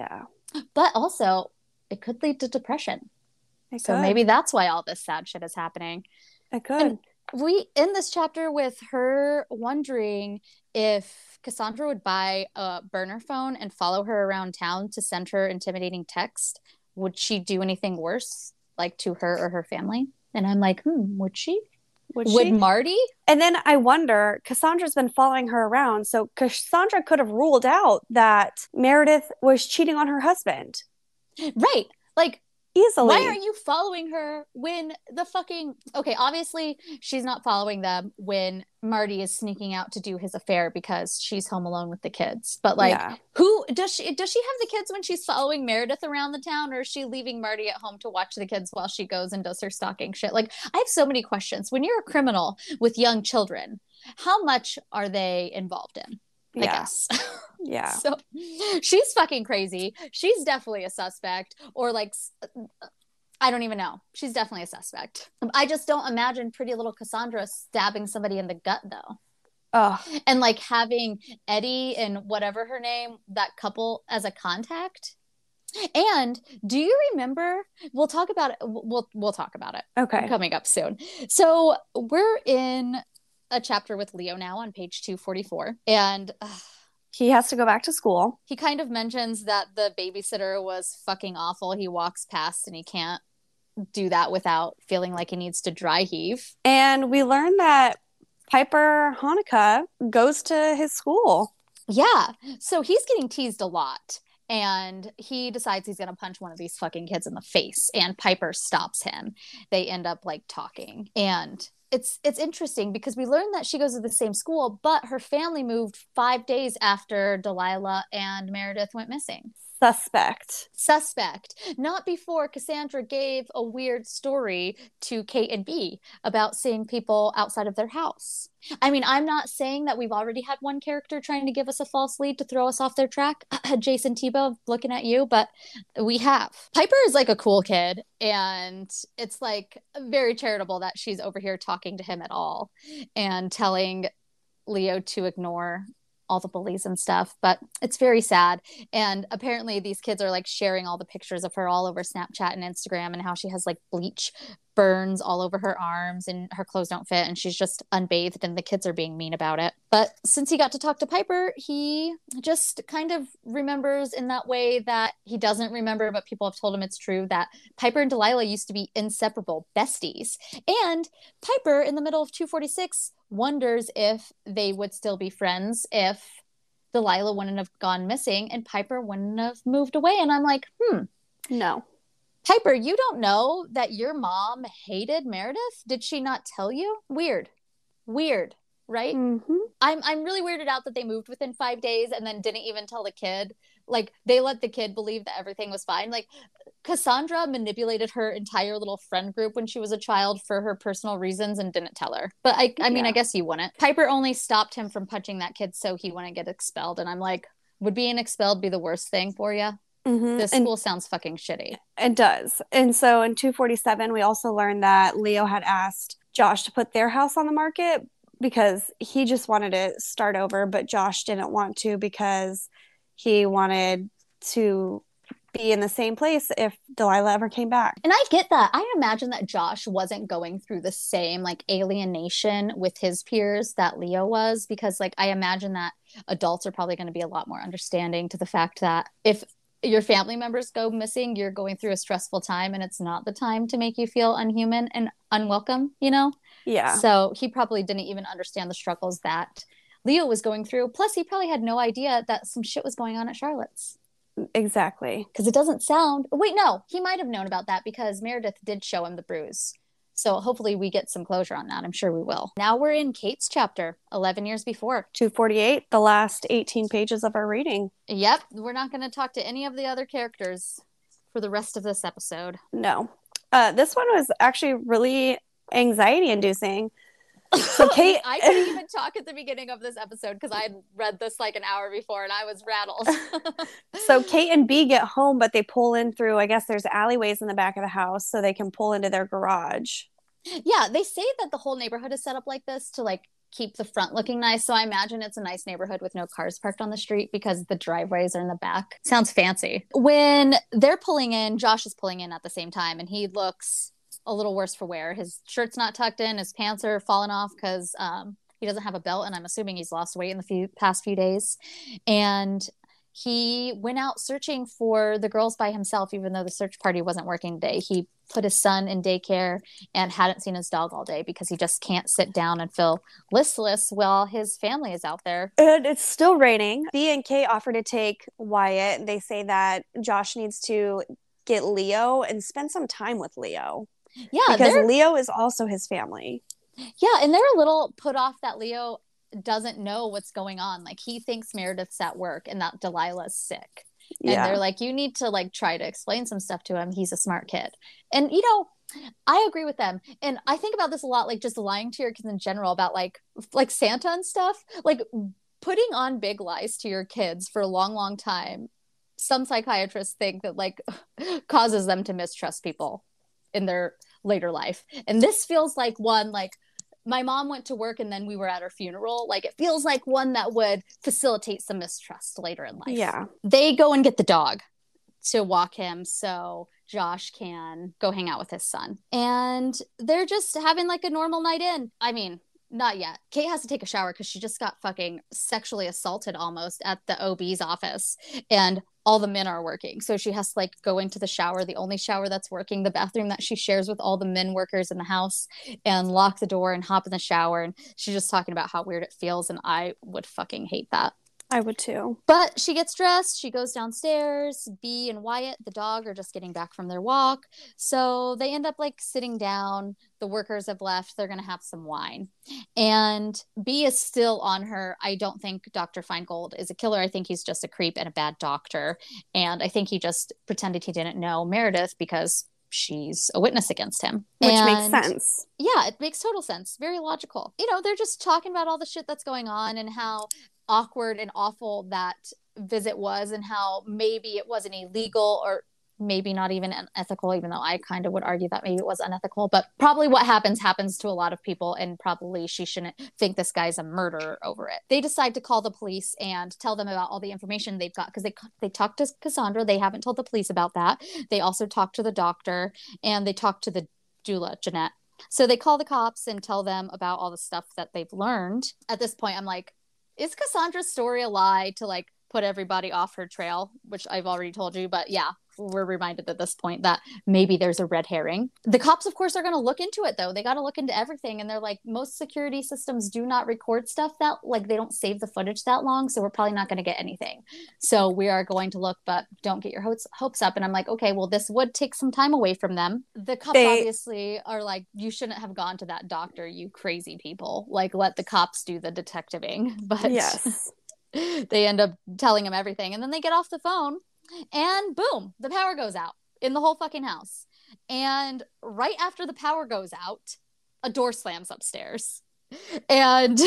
Yeah. But also, it could lead to depression. It so could. maybe that's why all this sad shit is happening. It could. And we end this chapter with her wondering if Cassandra would buy a burner phone and follow her around town to send her intimidating text. Would she do anything worse? like to her or her family. And I'm like, hmm, would she? Would, Would she? Marty? And then I wonder, Cassandra's been following her around. So Cassandra could have ruled out that Meredith was cheating on her husband Right. Like, easily. why are you following her when the fucking okay, obviously she's not following them when Marty is sneaking out to do his affair because she's home alone with the kids. But like Yeah. who does she does she have the kids when she's following Meredith around the town or is she leaving Marty at home to watch the kids while she goes and does her stalking shit? Like I have so many questions. When you're a criminal with young children, how much are they involved in? I yeah. guess. Yeah. So she's fucking crazy. She's definitely a suspect, or like, uh, uh, I don't even know. She's definitely a suspect. I just don't imagine pretty little Cassandra stabbing somebody in the gut, though. Oh, And like having Eddie and whatever her name, that couple as a contact. And do you remember? We'll talk about it. We'll we'll talk about it okay. coming up soon. So we're in a chapter with Leo now on page two forty four, and. uh, He has to go back to school. he kind of mentions that the babysitter was fucking awful. He walks past and he can't do that without feeling like he needs to dry heave. And we learn that Piper Hanukkah goes to his school. Yeah. So he's getting teased a lot. And he decides he's going to punch one of these fucking kids in the face. And Piper stops him. They end up like talking. And it's it's interesting because we learned that she goes to the same school, but her family moved five days after Delilah and Meredith went missing. Suspect. suspect, not before Cassandra gave a weird story to Kate and Bea about seeing people outside of their house. I mean, I'm not saying that we've already had one character trying to give us a false lead to throw us off their track. Jason Tebow looking at you, but we have. Piper is like a cool kid, and it's like very charitable that she's over here talking to him at all and telling Leo to ignore all the bullies and stuff, but it's very sad. And apparently, these kids are like sharing all the pictures of her all over Snapchat and Instagram and how she has like bleach burns all over her arms and her clothes don't fit and she's just unbathed and the kids are being mean about it. But since he got to talk to Piper, he just kind of remembers in that way that he doesn't remember, but people have told him it's true that Piper and Delilah used to be inseparable besties. And Piper, in the middle of 246, wonders if they would still be friends if Delilah wouldn't have gone missing and Piper wouldn't have moved away. And I'm like, hmm, No. Piper, you don't know that your mom hated Meredith? Did she not tell you? Weird. Weird, right? Mm-hmm. I'm I'm really weirded out that they moved within 5 days and then didn't even tell the kid. Like they let the kid believe that everything was fine. Like Cassandra manipulated her entire little friend group when she was a child for her personal reasons and didn't tell her. But I I mean, Yeah. I guess you wouldn't. Piper only stopped him from punching that kid so he wouldn't get expelled and I'm like, would being expelled be the worst thing for you? Mm-hmm. This and school sounds fucking shitty. it does. And so in 247, we also learned that Leo had asked Josh to put their house on the market because he just wanted to start over, but Josh didn't want to because he wanted to be in the same place if Delilah ever came back. And I get that. I imagine that Josh wasn't going through the same like alienation with his peers that Leo was because like I imagine that adults are probably going to be a lot more understanding to the fact that if your family members go missing, you're going through a stressful time and it's not the time to make you feel unhuman and unwelcome, you know? Yeah. So he probably didn't even understand the struggles that Leo was going through. Plus, he probably had no idea that some shit was going on at Charlotte's Exactly. because it doesn't sound wait no he might have known about that because meredith did show him the bruise so hopefully we get some closure on that i'm sure we will now we're in kate's chapter 11 years before 248, the last 18 pages of our reading. yep we're not going to talk to any of the other characters for the rest of this episode No. Uh, this one was actually really anxiety inducing. So Kate i couldn't even talk at the beginning of this episode because i had read this like an hour before and i was rattled. So Kate and Bea get home, but they pull in through, I guess there's alleyways in the back of the house so they can pull into their garage. yeah they say that the whole neighborhood is set up like this to like keep the front looking nice so i imagine it's a nice neighborhood with no cars parked on the street because the driveways are in the back. Sounds fancy. When they're pulling in josh is pulling in at the same time and he looks a little worse for wear his shirt's not tucked in his pants are falling off because um, he doesn't have a belt and i'm assuming he's lost weight in the few past few days and he went out searching for the girls by himself, even though the search party wasn't working today. He put his son in daycare and hadn't seen his dog all day because he just can't sit down and feel listless while his family is out there. And it's still raining. Bea and K offer to take Wyatt. They say that Josh needs to get Leo and spend some time with Leo. Yeah, because they're, Leo is also his family. yeah, and they're a little put off that Leo doesn't know what's going on. Like he thinks Meredith's at work and that Delilah's sick. And Yeah. they're like, you need to like try to explain some stuff to him. He's a smart kid. And you know, I agree with them. And I think about this a lot, like just lying to your kids in general about like like Santa and stuff. Like putting on big lies to your kids for a long, long time. Some psychiatrists think that like causes them to mistrust people in their later life. And this feels like one like my mom went to work and then we were at her funeral. Like it feels like one that would facilitate some mistrust later in life Yeah. they go and get the dog to walk him so Josh can go hang out with his son. And they're just having like a normal night in. I mean, not yet. Kate has to take a shower because she just got fucking sexually assaulted almost at the OB's office. And all the men are working. So she has to like go into the shower, the only shower that's working, the bathroom that she shares with all the men workers in the house, and lock the door and hop in the shower. And she's just talking about how weird it feels. And I would fucking hate that. I would too. But she gets dressed, she goes downstairs. Bea and Wyatt, the dog, are just getting back from their walk. So they end up like sitting down. The workers have left. They're going to have some wine. And Bea is still on her. I don't think Dr. Feingold is a killer. I think he's just a creep and a bad doctor. And I think he just pretended he didn't know Meredith because she's a witness against him. Which And- makes sense. yeah, it makes total sense. Very logical. You know, they're just talking about all the shit that's going on and how awkward and awful that visit was and how maybe it wasn't illegal or maybe not even unethical, even though I kind of would argue that maybe it was unethical. But probably what happens happens to a lot of people, and probably she shouldn't think this guy's a murderer over it. They decide to call the police and tell them about all the information they've got because they they talked to Cassandra. They haven't told the police about that. They also talked to the doctor and they talked to the doula Jeanette. So they call the cops and tell them about all the stuff that they've learned. At this point, I'm like, is Cassandra's story a lie to like put everybody off her trail? Which I've already told you, but yeah, we're reminded at this point that maybe there's a red herring. The cops, of course, are going to look into it though. They got to look into everything. And they're like, most security systems do not record stuff that, like, they don't save the footage that long. So we're probably not going to get anything. So we are going to look, but don't get your hopes, hopes up. And I'm like, okay, well, this would take some time away from them. The cops They- obviously are like, you shouldn't have gone to that doctor, you crazy people. Like, let the cops do the detectiving. But Yes. they end up telling him everything. And then they get off the phone and boom, the power goes out in the whole fucking house. And right after the power goes out, a door slams upstairs. And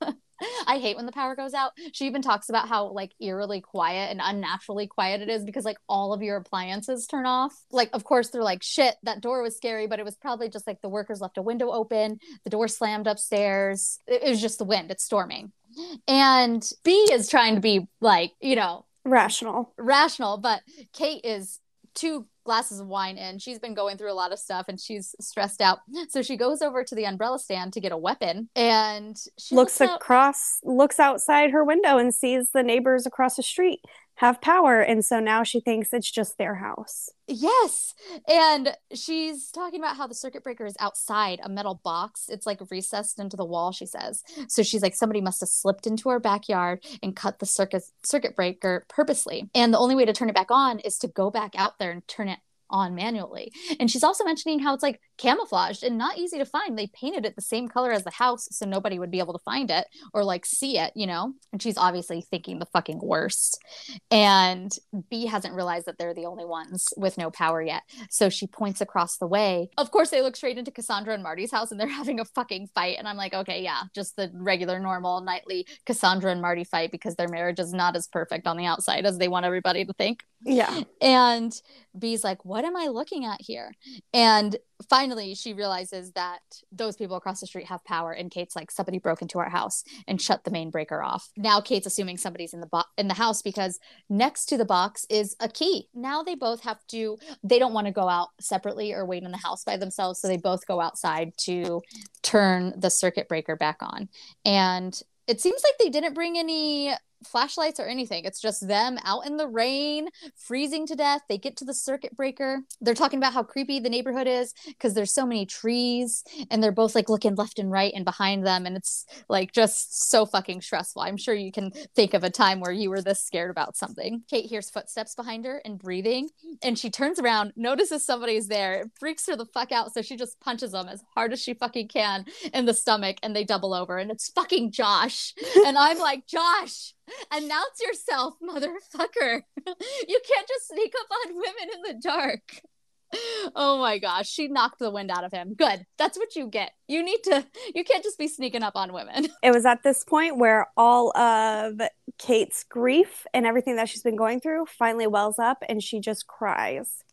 I hate when the power goes out. She even talks about how like eerily quiet and unnaturally quiet it is because like all of your appliances turn off. Like of course they're like shit, that door was scary, but it was probably just like the workers left a window open, the door slammed upstairs. It, it was just the wind, it's storming. And Bea is trying to be like, you know, Rational. rational, but Kate is two glasses of wine in. She's been going through a lot of stuff and she's stressed out. So she goes over to the umbrella stand to get a weapon and she looks looks, out- across looks outside her window and sees the neighbors across the street have power and so now she thinks it's just their house Yes. And she's talking about how the circuit breaker is outside a metal box. It's like recessed into the wall, she says. So she's like, somebody must have slipped into our backyard and cut the circuit circuit breaker purposely. And the only way to turn it back on is to go back out there and turn it on manually. And she's also mentioning how it's like camouflaged and not easy to find. They painted it the same color as the house so nobody would be able to find it or like see it, you know? And she's obviously thinking the fucking worst. And Bea hasn't realized that they're the only ones with no power yet. So she points across the way. Of course, they look straight into Cassandra and Marty's house and they're having a fucking fight. And I'm like, okay, yeah, just the regular, normal, nightly Cassandra and Marty fight because their marriage is not as perfect on the outside as they want everybody to think. yeah And Bea's like, what am I looking at here? And finally, she realizes that those people across the street have power. And Kate's like, somebody broke into our house and shut the main breaker off. Now Kate's assuming somebody's in the in the house because next to the box is a key. Now they both have to. They don't want to go out separately or wait in the house by themselves, so they both go outside to turn the circuit breaker back on. And it seems like they didn't bring any flashlights or anything. It's just them out in the rain, freezing to death. They get to the circuit breaker. They're talking about how creepy the neighborhood is because there's so many trees and they're both like looking left and right and behind them. And it's like just so fucking stressful. I'm sure you can think of a time where you were this scared about something. Kate hears footsteps behind her and breathing, and she turns around, notices somebody's there, it freaks her the fuck out. So she just punches them as hard as she fucking can in the stomach and they double over. And it's fucking Josh. and I'm like, Josh, announce yourself, motherfucker. you can't just sneak up on women in the dark. Oh my gosh, she knocked the wind out of him. Good. That's what you get. You need to, you can't just be sneaking up on women. It was at this point where all of Kate's grief and everything that she's been going through finally wells up and she just cries.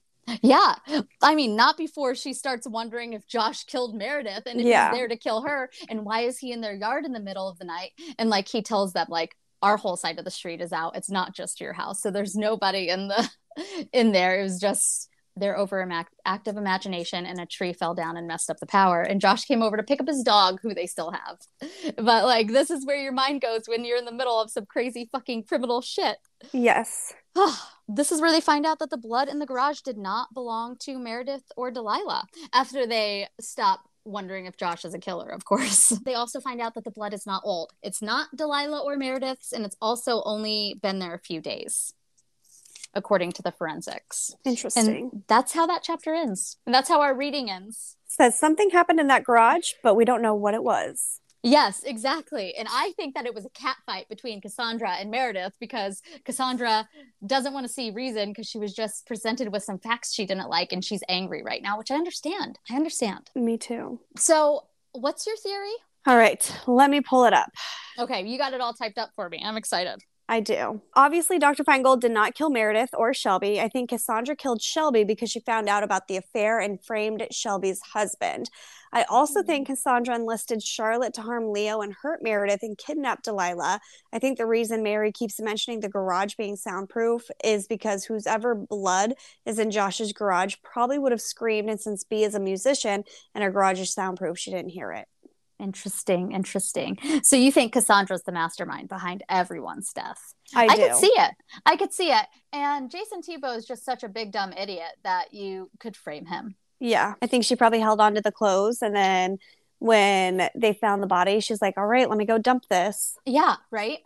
Yeah. I mean, not before she starts wondering if Josh killed Meredith and if Yeah. he's there to kill her. And why is he in their yard in the middle of the night? And like he tells them, like, our whole side of the street is out. It's not just your house. So there's nobody in the in there. It was just their over active imagination and a tree fell down and messed up the power. And Josh came over to pick up his dog, who they still have. But like this is where your mind goes when you're in the middle of some crazy fucking criminal shit. Yes. Ah, this is where they find out that the blood in the garage did not belong to Meredith or Delilah after they stop wondering if Josh is a killer, of course. they also find out that the blood is not old. It's not Delilah or Meredith's, and it's also only been there a few days, according to the forensics. Interesting. And that's how that chapter ends. And that's how our reading ends. Says something happened in that garage, but we don't know what it was. Yes, exactly. And I think that it was a cat fight between Cassandra and Meredith because Cassandra doesn't want to see reason because she was just presented with some facts she didn't like and she's angry right now, which I understand. I understand. Me too. So, what's your theory? All right, let me pull it up. Okay, you got it all typed up for me. I'm excited. I do. Obviously, Dr. Feingold did not kill Meredith or Shelby. I think Cassandra killed Shelby because she found out about the affair and framed Shelby's husband. I also think mm. Cassandra enlisted Charlotte to harm Leo and hurt Meredith and kidnap Delilah. I think the reason Mary keeps mentioning the garage being soundproof is because whose ever blood is in Josh's garage probably would have screamed. And since Bea is a musician and her garage is soundproof, she didn't hear it. Interesting, interesting. So you think Cassandra's the mastermind behind everyone's death? I, I could see it. I could see it. And Jason Tebow is just such a big dumb idiot that you could frame him. Yeah. I think she probably held on to the clothes and then when they found the body, she's like, All right, let me go dump this. Yeah, right?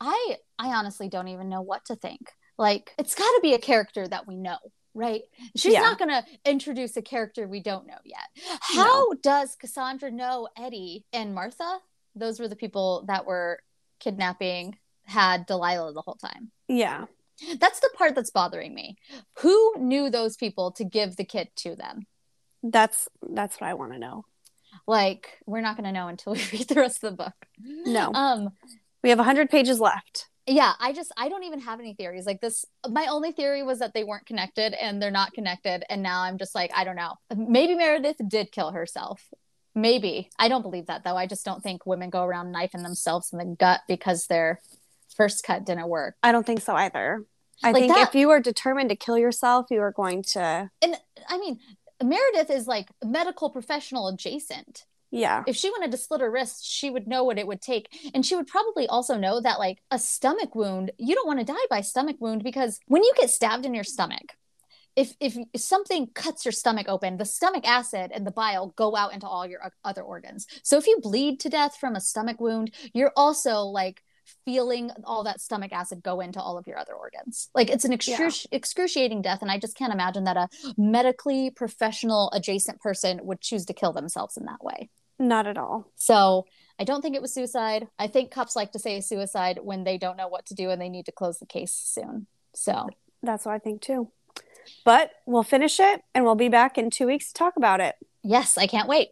I I honestly don't even know what to think. Like it's got to be a character that we know, right? She's Yeah. not going to introduce a character we don't know yet. How does Cassandra know Eddie and Martha? Those were the people that were kidnapping had Delilah the whole time. Yeah. That's the part that's bothering me. Who knew those people to give the kid to them? That's that's what I want to know. Like, we're not going to know until we read the rest of the book. No. Um, We have 100 pages left. Yeah, I just I don't even have any theories. Like this my only theory was that they weren't connected and they're not connected and now I'm just like I don't know. Maybe Meredith did kill herself. Maybe. I don't believe that though. I just don't think women go around knifing themselves in the gut because their first cut didn't work. I don't think so either. I Like think that- if you are determined to kill yourself, you are going to, And I mean, Meredith is like medical professional adjacent. Yeah, if she wanted to slit her wrist, she would know what it would take. And she would probably also know that, like, a stomach wound, you don't want to die by stomach wound because when you get stabbed in your stomach, if, if something cuts your stomach open, the stomach acid and the bile go out into all your other organs. So if you bleed to death from a stomach wound, you're also like feeling all that stomach acid go into all of your other organs. Like it's an excruci- excruciating death. And I just can't imagine that a medically professional adjacent person would choose to kill themselves in that way. Not at all. So I don't think it was suicide. I think cops like to say suicide when they don't know what to do and they need to close the case soon. So That's what I think too. But we'll finish it and we'll be back in two weeks to talk about it. yes, I can't wait.